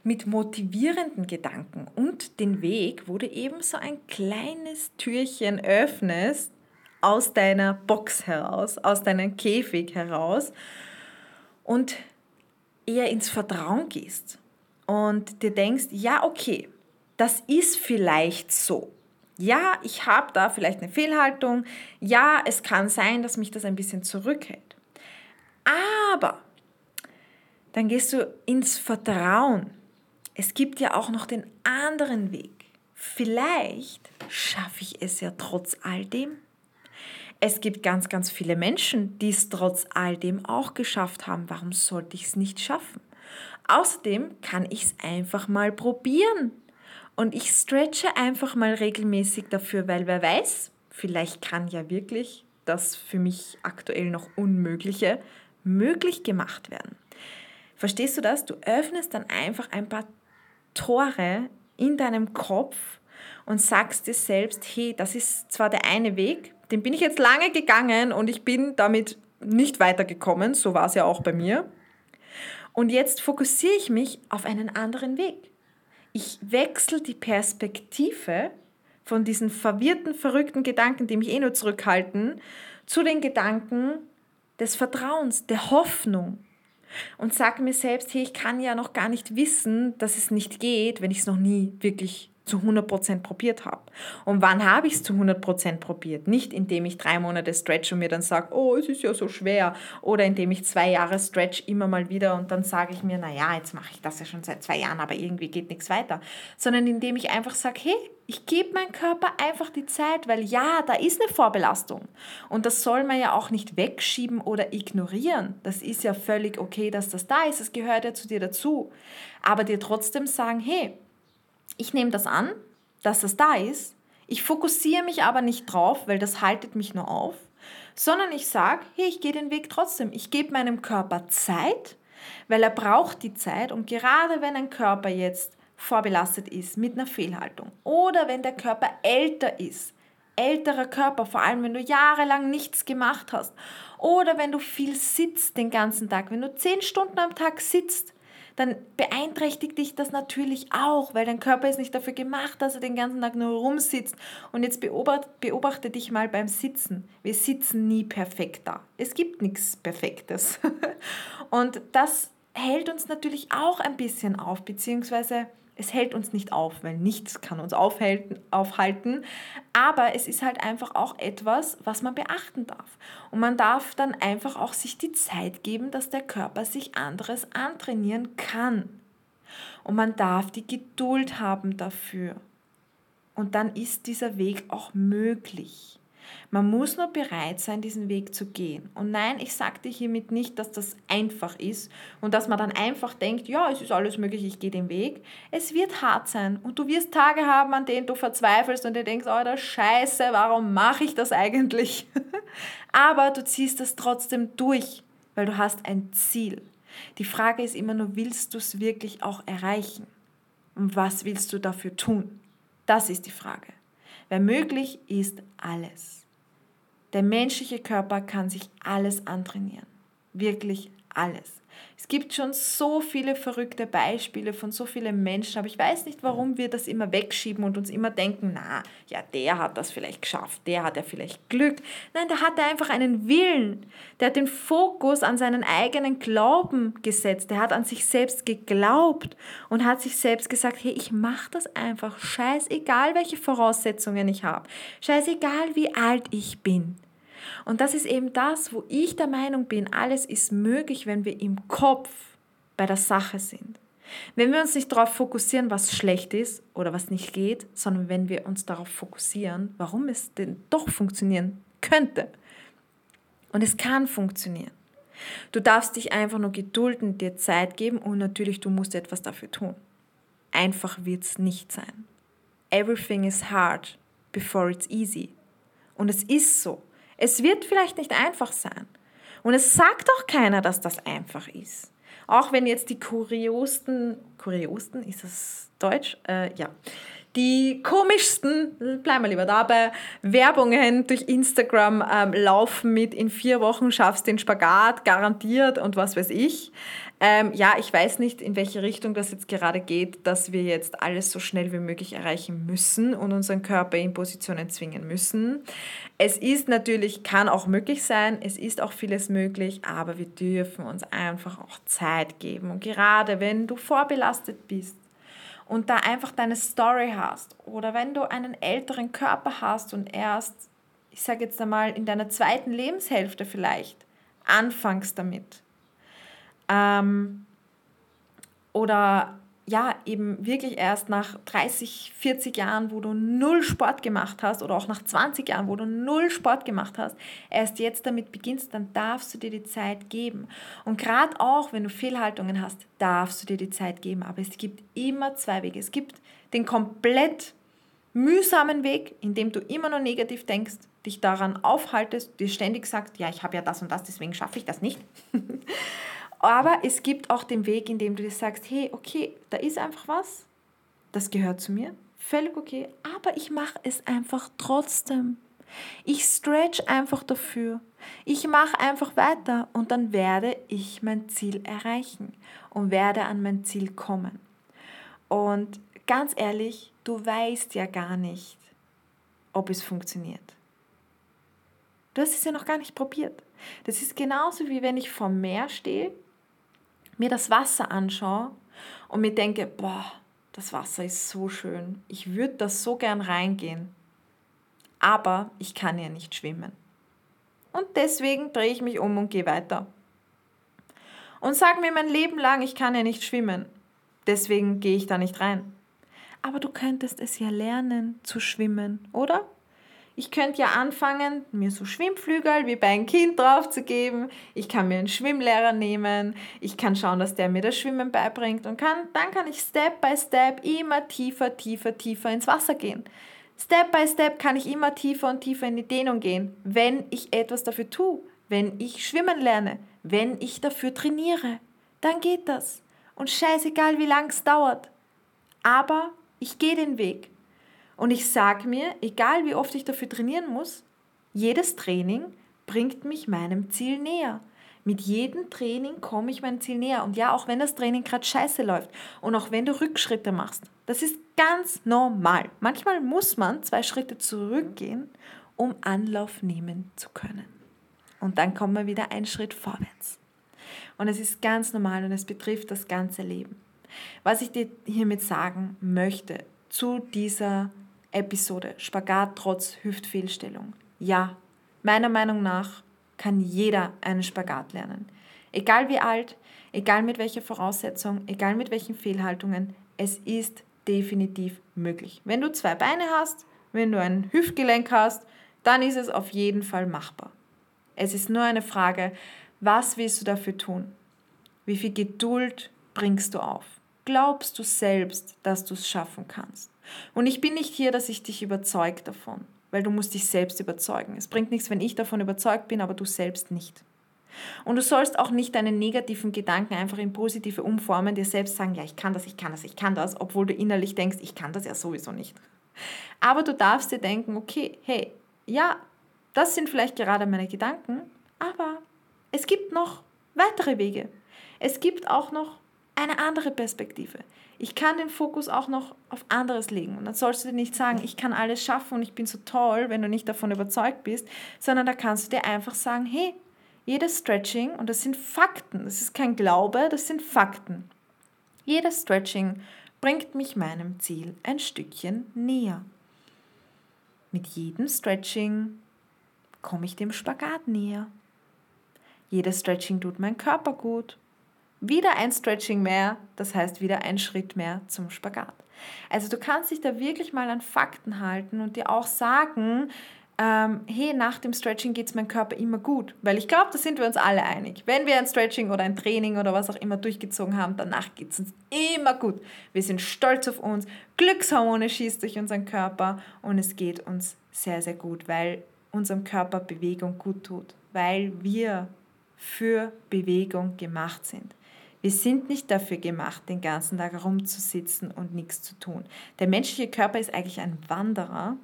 mit motivierenden Gedanken und den Weg, wo du eben so ein kleines Türchen öffnest aus deiner Box heraus, aus deinem Käfig heraus und eher ins Vertrauen gehst und dir denkst, ja, okay, das ist vielleicht so. Ja, ich habe da vielleicht eine Fehlhaltung. Ja, es kann sein, dass mich das ein bisschen zurückhält. Aber dann gehst du ins Vertrauen. Es gibt ja auch noch den anderen Weg. Vielleicht schaffe ich es ja trotz all dem. Es gibt ganz, ganz viele Menschen, die es trotz all dem auch geschafft haben. Warum sollte ich es nicht schaffen? Außerdem kann ich es einfach mal probieren. Und ich stretche einfach mal regelmäßig dafür, weil wer weiß, vielleicht kann ja wirklich das für mich aktuell noch Unmögliche möglich gemacht werden. Verstehst du das? Du öffnest dann einfach ein paar Tore in deinem Kopf und sagst dir selbst, hey, das ist zwar der eine Weg, den bin ich jetzt lange gegangen und ich bin damit nicht weitergekommen, so war es ja auch bei mir. Und jetzt fokussiere ich mich auf einen anderen Weg. Ich wechsle die Perspektive von diesen verwirrten, verrückten Gedanken, die mich eh nur zurückhalten, zu den Gedanken des Vertrauens, der Hoffnung. Und sage mir selbst, hey, ich kann ja noch gar nicht wissen, dass es nicht geht, wenn ich es noch nie wirklich zu 100% probiert habe. Und wann habe ich es zu 100% probiert? Nicht indem ich drei Monate stretch und mir dann sage, oh, es ist ja so schwer. Oder indem ich zwei Jahre stretch immer mal wieder und dann sage ich mir, naja, jetzt mache ich das ja schon seit zwei Jahren, aber irgendwie geht nichts weiter. Sondern indem ich einfach sage, hey, ich gebe meinem Körper einfach die Zeit, weil ja, da ist eine Vorbelastung. Und das soll man ja auch nicht wegschieben oder ignorieren. Das ist ja völlig okay, dass das da ist. Das gehört ja zu dir dazu. Aber dir trotzdem sagen, hey, ich nehme das an, dass das da ist. Ich fokussiere mich aber nicht drauf, weil das haltet mich nur auf, sondern ich sage, hey, ich gehe den Weg trotzdem. Ich gebe meinem Körper Zeit, weil er braucht die Zeit. Und gerade wenn ein Körper jetzt vorbelastet ist mit einer Fehlhaltung oder wenn der Körper älter ist, älterer Körper, vor allem wenn du jahrelang nichts gemacht hast oder wenn du viel sitzt den ganzen Tag, wenn du zehn Stunden am Tag sitzt, dann beeinträchtigt dich das natürlich auch, weil dein Körper ist nicht dafür gemacht, dass er den ganzen Tag nur rumsitzt. Und jetzt beobachte, beobachte dich mal beim Sitzen. Wir sitzen nie perfekt da. Es gibt nichts Perfektes. [laughs] Und das hält uns natürlich auch ein bisschen auf, beziehungsweise es hält uns nicht auf, weil nichts kann uns aufhalten. Aber es ist halt einfach auch etwas, was man beachten darf. Und man darf dann einfach auch sich die Zeit geben, dass der Körper sich anderes antrainieren kann. Und man darf die Geduld haben dafür. Und dann ist dieser Weg auch möglich. Man muss nur bereit sein, diesen Weg zu gehen. Und nein, ich sagte hiermit nicht, dass das einfach ist und dass man dann einfach denkt, ja, es ist alles möglich, ich gehe den Weg. Es wird hart sein und du wirst Tage haben, an denen du verzweifelst und dir denkst, oh, das Scheiße, warum mache ich das eigentlich? [laughs] Aber du ziehst das trotzdem durch, weil du hast ein Ziel. Die Frage ist immer nur, willst du es wirklich auch erreichen? Und was willst du dafür tun? Das ist die Frage. Weil möglich ist alles. Der menschliche Körper kann sich alles antrainieren. Wirklich alles. Es gibt schon so viele verrückte Beispiele von so vielen Menschen, aber ich weiß nicht, warum wir das immer wegschieben und uns immer denken, na, ja, der hat das vielleicht geschafft, der hat ja vielleicht Glück. Nein, der hatte einfach einen Willen. Der hat den Fokus an seinen eigenen Glauben gesetzt. Der hat an sich selbst geglaubt und hat sich selbst gesagt, hey, ich mache das einfach. Scheißegal, welche Voraussetzungen ich habe. Scheißegal, wie alt ich bin. Und das ist eben das, wo ich der Meinung bin, alles ist möglich, wenn wir im Kopf bei der Sache sind. Wenn wir uns nicht darauf fokussieren, was schlecht ist oder was nicht geht, sondern wenn wir uns darauf fokussieren, warum es denn doch funktionieren könnte. Und es kann funktionieren. Du darfst dich einfach nur gedulden, dir Zeit geben und natürlich, du musst etwas dafür tun. Einfach wird es nicht sein. Everything is hard before it's easy. Und es ist so. Es wird vielleicht nicht einfach sein. Und es sagt auch keiner, dass das einfach ist. Auch wenn jetzt die kuriosten, kuriosten, ist das Deutsch? Äh, ja. Die komischsten, bleiben wir lieber dabei, Werbungen durch Instagram ähm, laufen mit in vier Wochen schaffst den Spagat, garantiert und was weiß ich. Ähm, ja, ich weiß nicht, in welche Richtung das jetzt gerade geht, dass wir jetzt alles so schnell wie möglich erreichen müssen und unseren Körper in Positionen zwingen müssen. Es ist natürlich, kann auch möglich sein, es ist auch vieles möglich, aber wir dürfen uns einfach auch Zeit geben. Und gerade wenn du vorbelastet bist, und da einfach deine Story hast. Oder wenn du einen älteren Körper hast und erst, ich sage jetzt einmal, in deiner zweiten Lebenshälfte vielleicht anfängst damit, ähm, oder ja, eben wirklich erst nach 30, 40 Jahren, wo du null Sport gemacht hast oder auch nach 20 Jahren, wo du null Sport gemacht hast, erst jetzt damit beginnst, dann darfst du dir die Zeit geben. Und gerade auch, wenn du Fehlhaltungen hast, darfst du dir die Zeit geben. Aber es gibt immer zwei Wege. Es gibt den komplett mühsamen Weg, in dem du immer nur negativ denkst, dich daran aufhaltest, dir ständig sagst, ja, ich habe ja das und das, deswegen schaffe ich das nicht. [laughs] Aber es gibt auch den Weg, in dem du dir sagst, hey, okay, da ist einfach was, das gehört zu mir, völlig okay, aber ich mache es einfach trotzdem. Ich stretch einfach dafür. Ich mache einfach weiter und dann werde ich mein Ziel erreichen und werde an mein Ziel kommen. Und ganz ehrlich, du weißt ja gar nicht, ob es funktioniert. Du hast es ja noch gar nicht probiert. Das ist genauso wie wenn ich vom Meer stehe, mir das Wasser anschaue und mir denke, boah, das Wasser ist so schön. Ich würde da so gern reingehen. Aber ich kann ja nicht schwimmen. Und deswegen drehe ich mich um und gehe weiter. Und sage mir mein Leben lang, ich kann ja nicht schwimmen. Deswegen gehe ich da nicht rein. Aber du könntest es ja lernen zu schwimmen, oder? Ich könnte ja anfangen, mir so Schwimmflügel wie bei einem Kind draufzugeben. Ich kann mir einen Schwimmlehrer nehmen. Ich kann schauen, dass der mir das Schwimmen beibringt. Und kann, dann kann ich Step by Step immer tiefer, tiefer, tiefer ins Wasser gehen. Step by Step kann ich immer tiefer und tiefer in die Dehnung gehen, wenn ich etwas dafür tue, wenn ich schwimmen lerne, wenn ich dafür trainiere. Dann geht das. Und scheißegal, wie lang es dauert. Aber ich gehe den Weg. Und ich sage mir, egal wie oft ich dafür trainieren muss, jedes Training bringt mich meinem Ziel näher. Mit jedem Training komme ich meinem Ziel näher. Und ja, auch wenn das Training gerade scheiße läuft und auch wenn du Rückschritte machst, das ist ganz normal. Manchmal muss man zwei Schritte zurückgehen, um Anlauf nehmen zu können. Und dann kommen wir wieder einen Schritt vorwärts. Und es ist ganz normal und es betrifft das ganze Leben. Was ich dir hiermit sagen möchte zu dieser Episode Spagat trotz Hüftfehlstellung. Ja, meiner Meinung nach kann jeder einen Spagat lernen. Egal wie alt, egal mit welcher Voraussetzung, egal mit welchen Fehlhaltungen, es ist definitiv möglich. Wenn du zwei Beine hast, wenn du ein Hüftgelenk hast, dann ist es auf jeden Fall machbar. Es ist nur eine Frage, was willst du dafür tun? Wie viel Geduld bringst du auf? Glaubst du selbst, dass du es schaffen kannst? Und ich bin nicht hier, dass ich dich überzeuge davon, weil du musst dich selbst überzeugen. Es bringt nichts, wenn ich davon überzeugt bin, aber du selbst nicht. Und du sollst auch nicht deine negativen Gedanken einfach in positive umformen, dir selbst sagen, ja, ich kann das, ich kann das, ich kann das, obwohl du innerlich denkst, ich kann das ja sowieso nicht. Aber du darfst dir denken, okay, hey, ja, das sind vielleicht gerade meine Gedanken, aber es gibt noch weitere Wege. Es gibt auch noch eine andere Perspektive. Ich kann den Fokus auch noch auf anderes legen. Und dann sollst du dir nicht sagen, ich kann alles schaffen und ich bin so toll, wenn du nicht davon überzeugt bist, sondern da kannst du dir einfach sagen, hey, jedes Stretching, und das sind Fakten, das ist kein Glaube, das sind Fakten. Jedes Stretching bringt mich meinem Ziel ein Stückchen näher. Mit jedem Stretching komme ich dem Spagat näher. Jedes Stretching tut meinem Körper gut. Wieder ein Stretching mehr, das heißt wieder ein Schritt mehr zum Spagat. Also du kannst dich da wirklich mal an Fakten halten und dir auch sagen, ähm, hey, nach dem Stretching geht es meinem Körper immer gut. Weil ich glaube, da sind wir uns alle einig. Wenn wir ein Stretching oder ein Training oder was auch immer durchgezogen haben, danach geht es uns immer gut. Wir sind stolz auf uns, Glückshormone schießt durch unseren Körper und es geht uns sehr, sehr gut, weil unserem Körper Bewegung gut tut, weil wir für Bewegung gemacht sind. Wir sind nicht dafür gemacht, den ganzen Tag herumzusitzen und nichts zu tun. Der menschliche Körper ist eigentlich ein Wanderer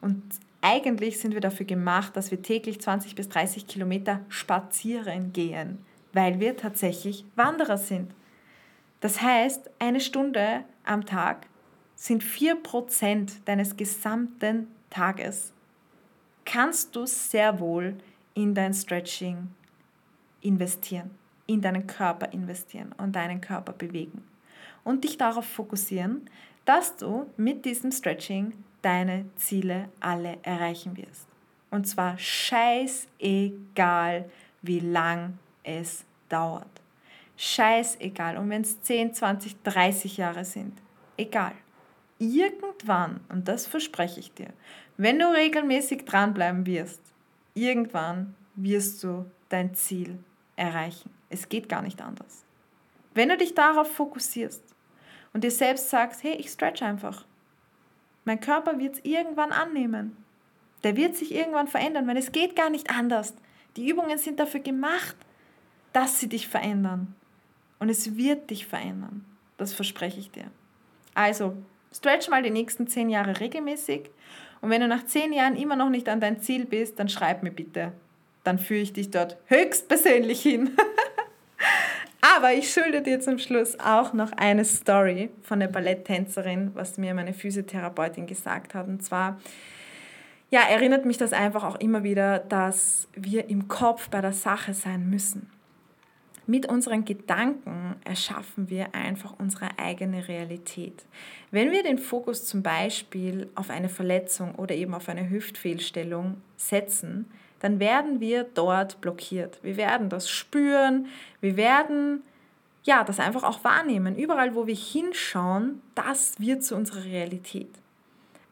und eigentlich sind wir dafür gemacht, dass wir täglich 20 bis 30 Kilometer spazieren gehen, weil wir tatsächlich Wanderer sind. Das heißt, eine Stunde am Tag sind 4% deines gesamten Tages. Kannst du sehr wohl in dein Stretching investieren in deinen Körper investieren und deinen Körper bewegen. Und dich darauf fokussieren, dass du mit diesem Stretching deine Ziele alle erreichen wirst. Und zwar scheißegal, wie lang es dauert. Scheißegal. Und wenn es 10, 20, 30 Jahre sind, egal. Irgendwann, und das verspreche ich dir, wenn du regelmäßig dranbleiben wirst, irgendwann wirst du dein Ziel erreichen. Es geht gar nicht anders. Wenn du dich darauf fokussierst und dir selbst sagst, hey, ich stretch einfach. Mein Körper wird es irgendwann annehmen. Der wird sich irgendwann verändern, weil es geht gar nicht anders. Die Übungen sind dafür gemacht, dass sie dich verändern. Und es wird dich verändern. Das verspreche ich dir. Also, stretch mal die nächsten zehn Jahre regelmäßig Und wenn du nach zehn Jahren immer noch nicht an dein Ziel bist, dann schreib mir bitte. Dann führe ich dich dort höchstpersönlich hin. [laughs] Aber ich schulde dir zum Schluss auch noch eine Story von der Balletttänzerin, was mir meine Physiotherapeutin gesagt hat. Und zwar, ja, erinnert mich das einfach auch immer wieder, dass wir im Kopf bei der Sache sein müssen. Mit unseren Gedanken erschaffen wir einfach unsere eigene Realität. Wenn wir den Fokus zum Beispiel auf eine Verletzung oder eben auf eine Hüftfehlstellung setzen, dann werden wir dort blockiert. Wir werden das spüren, wir werden ja, das einfach auch wahrnehmen. Überall, wo wir hinschauen, das wird zu unserer Realität.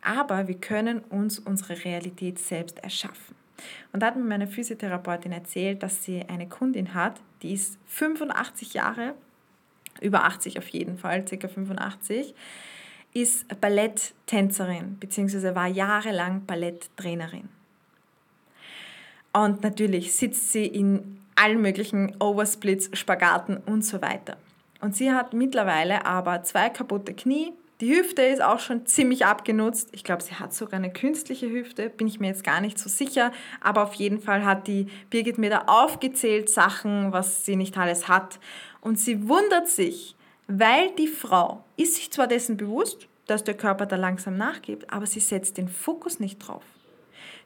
Aber wir können uns unsere Realität selbst erschaffen. Und da hat mir meine Physiotherapeutin erzählt, dass sie eine Kundin hat, die ist 85 Jahre, über 80 auf jeden Fall, circa 85, ist Balletttänzerin, beziehungsweise war jahrelang Balletttrainerin. Und natürlich sitzt sie in allen möglichen Oversplits, Spagaten und so weiter. Und sie hat mittlerweile aber zwei kaputte Knie. Die Hüfte ist auch schon ziemlich abgenutzt. Ich glaube, sie hat sogar eine künstliche Hüfte, bin ich mir jetzt gar nicht so sicher. Aber auf jeden Fall hat die Birgit mir da aufgezählt Sachen, was sie nicht alles hat. Und sie wundert sich, weil die Frau ist sich zwar dessen bewusst, dass der Körper da langsam nachgibt, aber sie setzt den Fokus nicht drauf.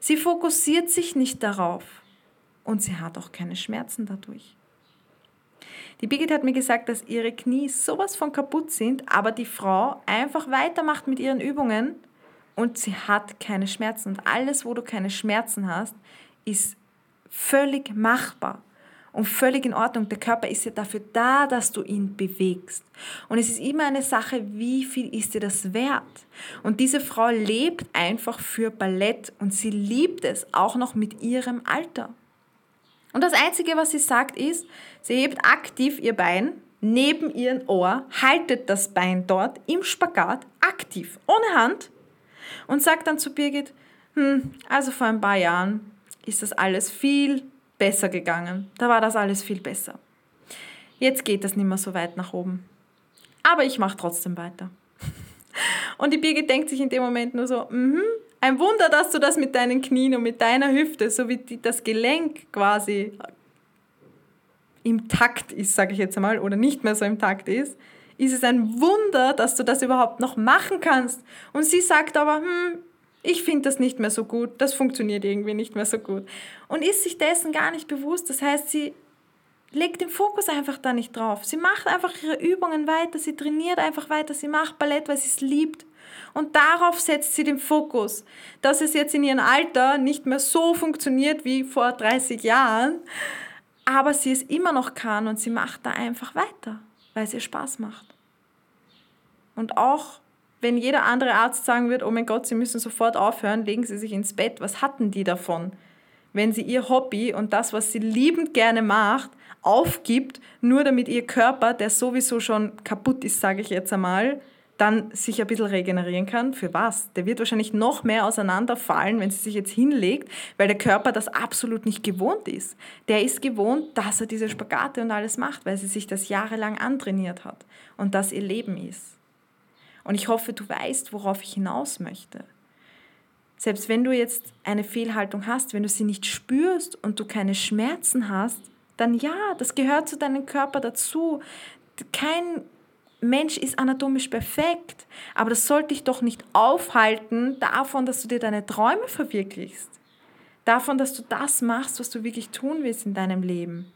Sie fokussiert sich nicht darauf und sie hat auch keine Schmerzen dadurch. Die Birgit hat mir gesagt, dass ihre Knie sowas von kaputt sind, aber die Frau einfach weitermacht mit ihren Übungen und sie hat keine Schmerzen. Und alles, wo du keine Schmerzen hast, ist völlig machbar und völlig in Ordnung. Der Körper ist ja dafür da, dass du ihn bewegst. Und es ist immer eine Sache, wie viel ist dir das wert? Und diese Frau lebt einfach für Ballett und sie liebt es auch noch mit ihrem Alter. Und das Einzige, was sie sagt, ist, sie hebt aktiv ihr Bein neben ihren Ohr, haltet das Bein dort im Spagat aktiv, ohne Hand und sagt dann zu Birgit, hm, also vor ein paar Jahren ist das alles viel besser gegangen. Da war das alles viel besser. Jetzt geht das nicht mehr so weit nach oben. Aber ich mache trotzdem weiter. [laughs] Und die Birgit denkt sich in dem Moment nur so, mhm, ein Wunder, dass du das mit deinen Knien und mit deiner Hüfte, so wie die, das Gelenk quasi im Takt ist, sage ich jetzt einmal, oder nicht mehr so im Takt ist, ist es ein Wunder, dass du das überhaupt noch machen kannst. Und sie sagt aber, hm, ich finde das nicht mehr so gut, das funktioniert irgendwie nicht mehr so gut. Und ist sich dessen gar nicht bewusst. Das heißt, sie legt den Fokus einfach da nicht drauf. Sie macht einfach ihre Übungen weiter, sie trainiert einfach weiter, sie macht Ballett, weil sie es liebt. Und darauf setzt sie den Fokus. Dass es jetzt in ihrem Alter nicht mehr so funktioniert wie vor 30 Jahren, aber sie es immer noch kann und sie macht da einfach weiter, weil es ihr Spaß macht. Und auch wenn jeder andere Arzt sagen wird, oh mein Gott, Sie müssen sofort aufhören, legen Sie sich ins Bett, was hatten die davon? Wenn sie ihr Hobby und das, was sie liebend gerne macht, aufgibt, nur damit ihr Körper, der sowieso schon kaputt ist, sage ich jetzt einmal, dann sich ein bisschen regenerieren kann. Für was? Der wird wahrscheinlich noch mehr auseinanderfallen, wenn sie sich jetzt hinlegt, weil der Körper das absolut nicht gewohnt ist. Der ist gewohnt, dass er diese Spagate und alles macht, weil sie sich das jahrelang antrainiert hat und das ihr Leben ist. Und ich hoffe, du weißt, worauf ich hinaus möchte. Selbst wenn du jetzt eine Fehlhaltung hast, wenn du sie nicht spürst und du keine Schmerzen hast, dann ja, das gehört zu deinem Körper dazu. Kein Mensch ist anatomisch perfekt, aber das sollte dich doch nicht aufhalten davon, dass du dir deine Träume verwirklichst. Davon, dass du das machst, was du wirklich tun willst in deinem Leben.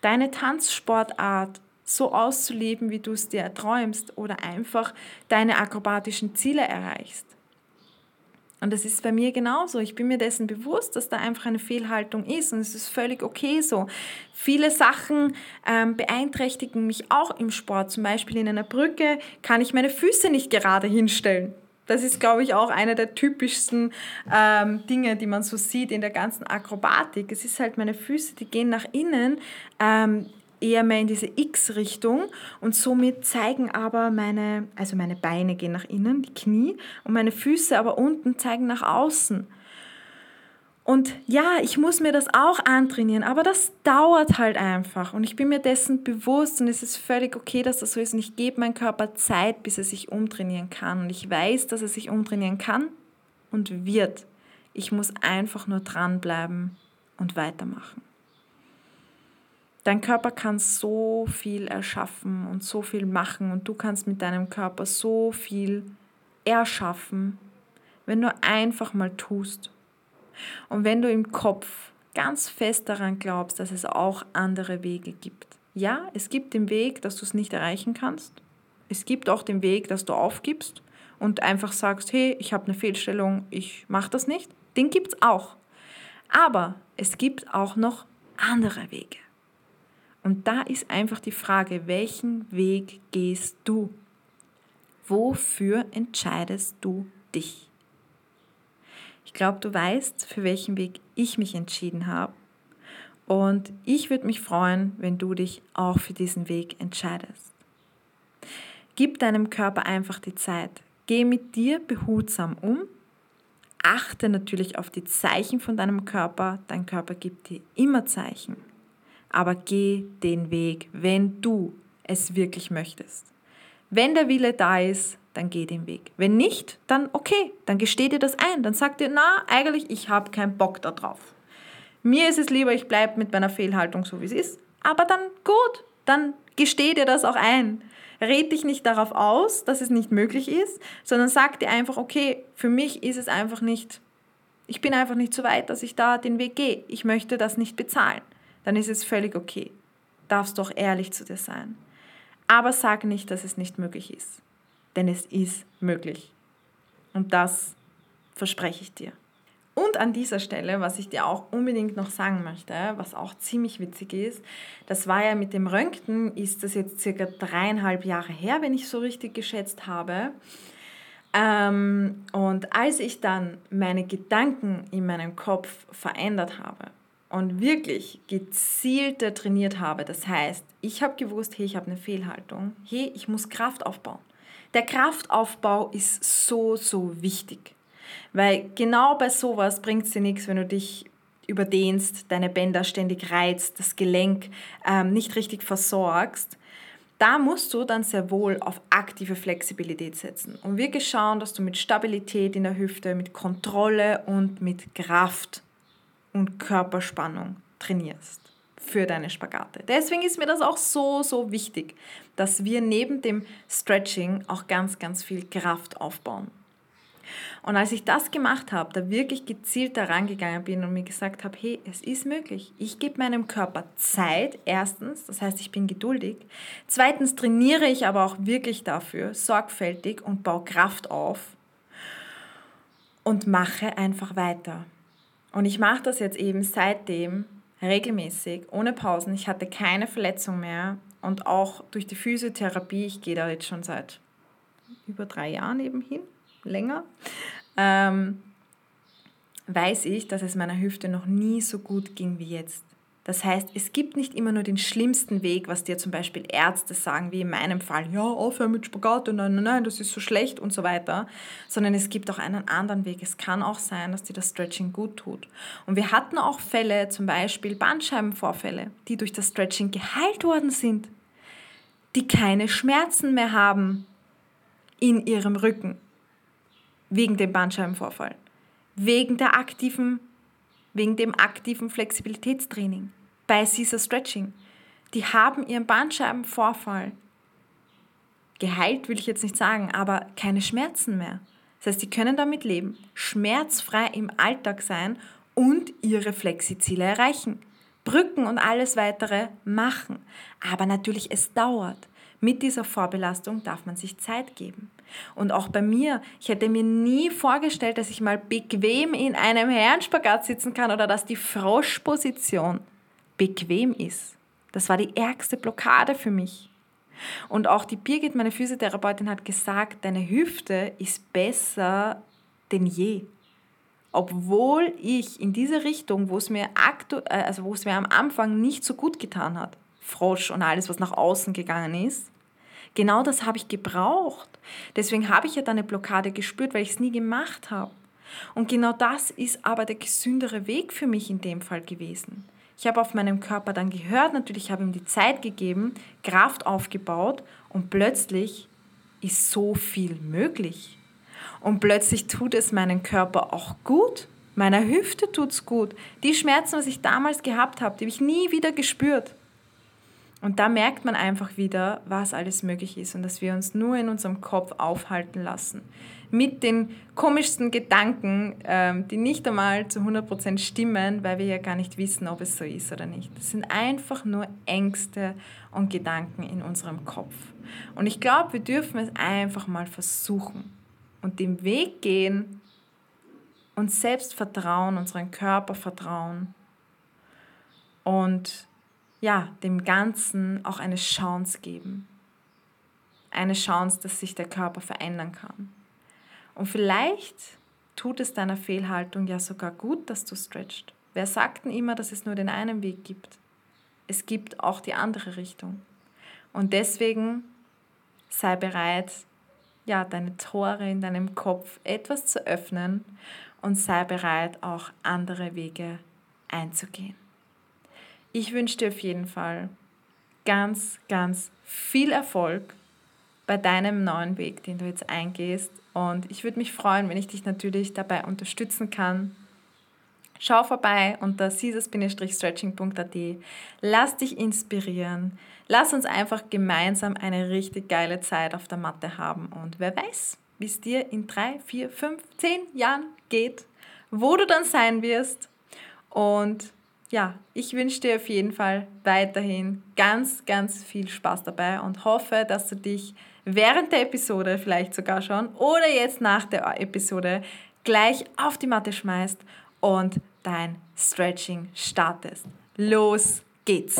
Deine Tanzsportart so auszuleben, wie du es dir erträumst oder einfach deine akrobatischen Ziele erreichst. Und das ist bei mir genauso. Ich bin mir dessen bewusst, dass da einfach eine Fehlhaltung ist und es ist völlig okay so. Viele Sachen ähm, beeinträchtigen mich auch im Sport. Zum Beispiel in einer Brücke kann ich meine Füße nicht gerade hinstellen. Das ist, glaube ich, auch eine der typischsten ähm, Dinge, die man so sieht in der ganzen Akrobatik. Es ist halt meine Füße, die gehen nach innen. Ähm, eher mehr in diese X-Richtung und somit zeigen aber meine, also meine Beine gehen nach innen, die Knie und meine Füße aber unten zeigen nach außen. Und ja, ich muss mir das auch antrainieren, aber das dauert halt einfach und ich bin mir dessen bewusst und es ist völlig okay, dass das so ist und ich gebe meinem Körper Zeit, bis er sich umtrainieren kann und ich weiß, dass er sich umtrainieren kann und wird. Ich muss einfach nur dranbleiben und weitermachen. Dein Körper kann so viel erschaffen und so viel machen und du kannst mit deinem Körper so viel erschaffen, wenn du einfach mal tust. Und wenn du im Kopf ganz fest daran glaubst, dass es auch andere Wege gibt. Ja, es gibt den Weg, dass du es nicht erreichen kannst. Es gibt auch den Weg, dass du aufgibst und einfach sagst, hey, ich habe eine Fehlstellung, ich mache das nicht. Den gibt es auch. Aber es gibt auch noch andere Wege. Und da ist einfach die Frage, welchen Weg gehst du? Wofür entscheidest du dich? Ich glaube, du weißt, für welchen Weg ich mich entschieden habe. Und ich würde mich freuen, wenn du dich auch für diesen Weg entscheidest. Gib deinem Körper einfach die Zeit. Geh mit dir behutsam um. Achte natürlich auf die Zeichen von deinem Körper. Dein Körper gibt dir immer Zeichen. Aber geh den Weg, wenn du es wirklich möchtest. Wenn der Wille da ist, dann geh den Weg. Wenn nicht, dann okay, dann gesteh dir das ein. Dann sag dir, na, eigentlich, ich habe keinen Bock darauf. Mir ist es lieber, ich bleibe mit meiner Fehlhaltung so, wie es ist. Aber dann gut, dann gesteh dir das auch ein. Red dich nicht darauf aus, dass es nicht möglich ist, sondern sag dir einfach, okay, für mich ist es einfach nicht, ich bin einfach nicht so weit, dass ich da den Weg gehe. Ich möchte das nicht bezahlen. Dann ist es völlig okay. Darfst doch ehrlich zu dir sein. Aber sag nicht, dass es nicht möglich ist. Denn es ist möglich. Und das verspreche ich dir. Und an dieser Stelle, was ich dir auch unbedingt noch sagen möchte, was auch ziemlich witzig ist, das war ja mit dem Röntgen, ist das jetzt circa dreieinhalb Jahre her, wenn ich so richtig geschätzt habe. Ähm, und als ich dann meine Gedanken in meinem Kopf verändert habe und wirklich gezielter trainiert habe, das heißt, ich habe gewusst, hey, ich habe eine Fehlhaltung, hey, ich muss Kraft aufbauen. Der Kraftaufbau ist so, so wichtig. Weil genau bei sowas bringt es dir nichts, wenn du dich überdehnst, deine Bänder ständig reizt, das Gelenk ähm, nicht richtig versorgst. Da musst du dann sehr wohl auf aktive Flexibilität setzen und wirklich schauen, dass du mit Stabilität in der Hüfte, mit Kontrolle und mit Kraft und Körperspannung trainierst für deine Spagate. Deswegen ist mir das auch so, so wichtig, dass wir neben dem Stretching auch ganz, ganz viel Kraft aufbauen. Und als ich das gemacht habe, da wirklich gezielt daran gegangen bin und mir gesagt habe, hey, es ist möglich. Ich gebe meinem Körper Zeit, erstens, das heißt, ich bin geduldig. Zweitens trainiere ich aber auch wirklich dafür, sorgfältig und baue Kraft auf und mache einfach weiter. Und ich mache das jetzt eben seitdem regelmäßig, ohne Pausen. Ich hatte keine Verletzung mehr und auch durch die Physiotherapie, ich gehe da jetzt schon seit über drei Jahren eben hin, länger, ähm, weiß ich, dass es meiner Hüfte noch nie so gut ging wie jetzt. Das heißt, es gibt nicht immer nur den schlimmsten Weg, was dir zum Beispiel Ärzte sagen, wie in meinem Fall, ja, aufhören mit Spagat, nein, nein, nein, das ist so schlecht und so weiter, sondern es gibt auch einen anderen Weg. Es kann auch sein, dass dir das Stretching gut tut. Und wir hatten auch Fälle, zum Beispiel Bandscheibenvorfälle, die durch das Stretching geheilt worden sind, die keine Schmerzen mehr haben in ihrem Rücken wegen dem Bandscheibenvorfall, wegen der aktiven, wegen dem aktiven Flexibilitätstraining, bei Caesar Stretching. Die haben ihren Bandscheibenvorfall geheilt, will ich jetzt nicht sagen, aber keine Schmerzen mehr. Das heißt, die können damit leben, schmerzfrei im Alltag sein und ihre Flexiziele erreichen. Brücken und alles weitere machen. Aber natürlich, es dauert. Mit dieser Vorbelastung darf man sich Zeit geben. Und auch bei mir, ich hätte mir nie vorgestellt, dass ich mal bequem in einem Herrenspagat sitzen kann oder dass die Froschposition bequem ist. Das war die ärgste Blockade für mich. Und auch die Birgit, meine Physiotherapeutin, hat gesagt, deine Hüfte ist besser denn je. Obwohl ich in diese Richtung, wo es mir, aktu äh, also wo es mir am Anfang nicht so gut getan hat, Frosch und alles, was nach außen gegangen ist, Genau das habe ich gebraucht. Deswegen habe ich ja da eine Blockade gespürt, weil ich es nie gemacht habe. Und genau das ist aber der gesündere Weg für mich in dem Fall gewesen. Ich habe auf meinem Körper dann gehört, natürlich habe ihm die Zeit gegeben, Kraft aufgebaut und plötzlich ist so viel möglich. Und plötzlich tut es meinem Körper auch gut. Meiner Hüfte tut es gut. Die Schmerzen, was ich damals gehabt habe, die habe ich nie wieder gespürt. Und da merkt man einfach wieder, was alles möglich ist und dass wir uns nur in unserem Kopf aufhalten lassen. Mit den komischsten Gedanken, ähm, die nicht einmal zu 100% stimmen, weil wir ja gar nicht wissen, ob es so ist oder nicht. Das sind einfach nur Ängste und Gedanken in unserem Kopf. Und ich glaube, wir dürfen es einfach mal versuchen und den Weg gehen, uns selbst vertrauen, unseren Körper vertrauen und ja, dem Ganzen auch eine Chance geben. Eine Chance, dass sich der Körper verändern kann. Und vielleicht tut es deiner Fehlhaltung ja sogar gut, dass du stretchst. Wer sagt denn immer, dass es nur den einen Weg gibt? Es gibt auch die andere Richtung. Und deswegen sei bereit, ja, deine Tore in deinem Kopf etwas zu öffnen und sei bereit, auch andere Wege einzugehen. Ich wünsche dir auf jeden Fall ganz, ganz viel Erfolg bei deinem neuen Weg, den du jetzt eingehst. Und ich würde mich freuen, wenn ich dich natürlich dabei unterstützen kann. Schau vorbei unter caesars-stretching.at. Lass dich inspirieren. Lass uns einfach gemeinsam eine richtig geile Zeit auf der Matte haben. Und wer weiß, wie es dir in drei, vier, fünf, zehn Jahren geht, wo du dann sein wirst. Und ja, ich wünsche dir auf jeden Fall weiterhin ganz, ganz viel Spaß dabei und hoffe, dass du dich während der Episode vielleicht sogar schon oder jetzt nach der Episode gleich auf die Matte schmeißt und dein Stretching startest. Los geht's!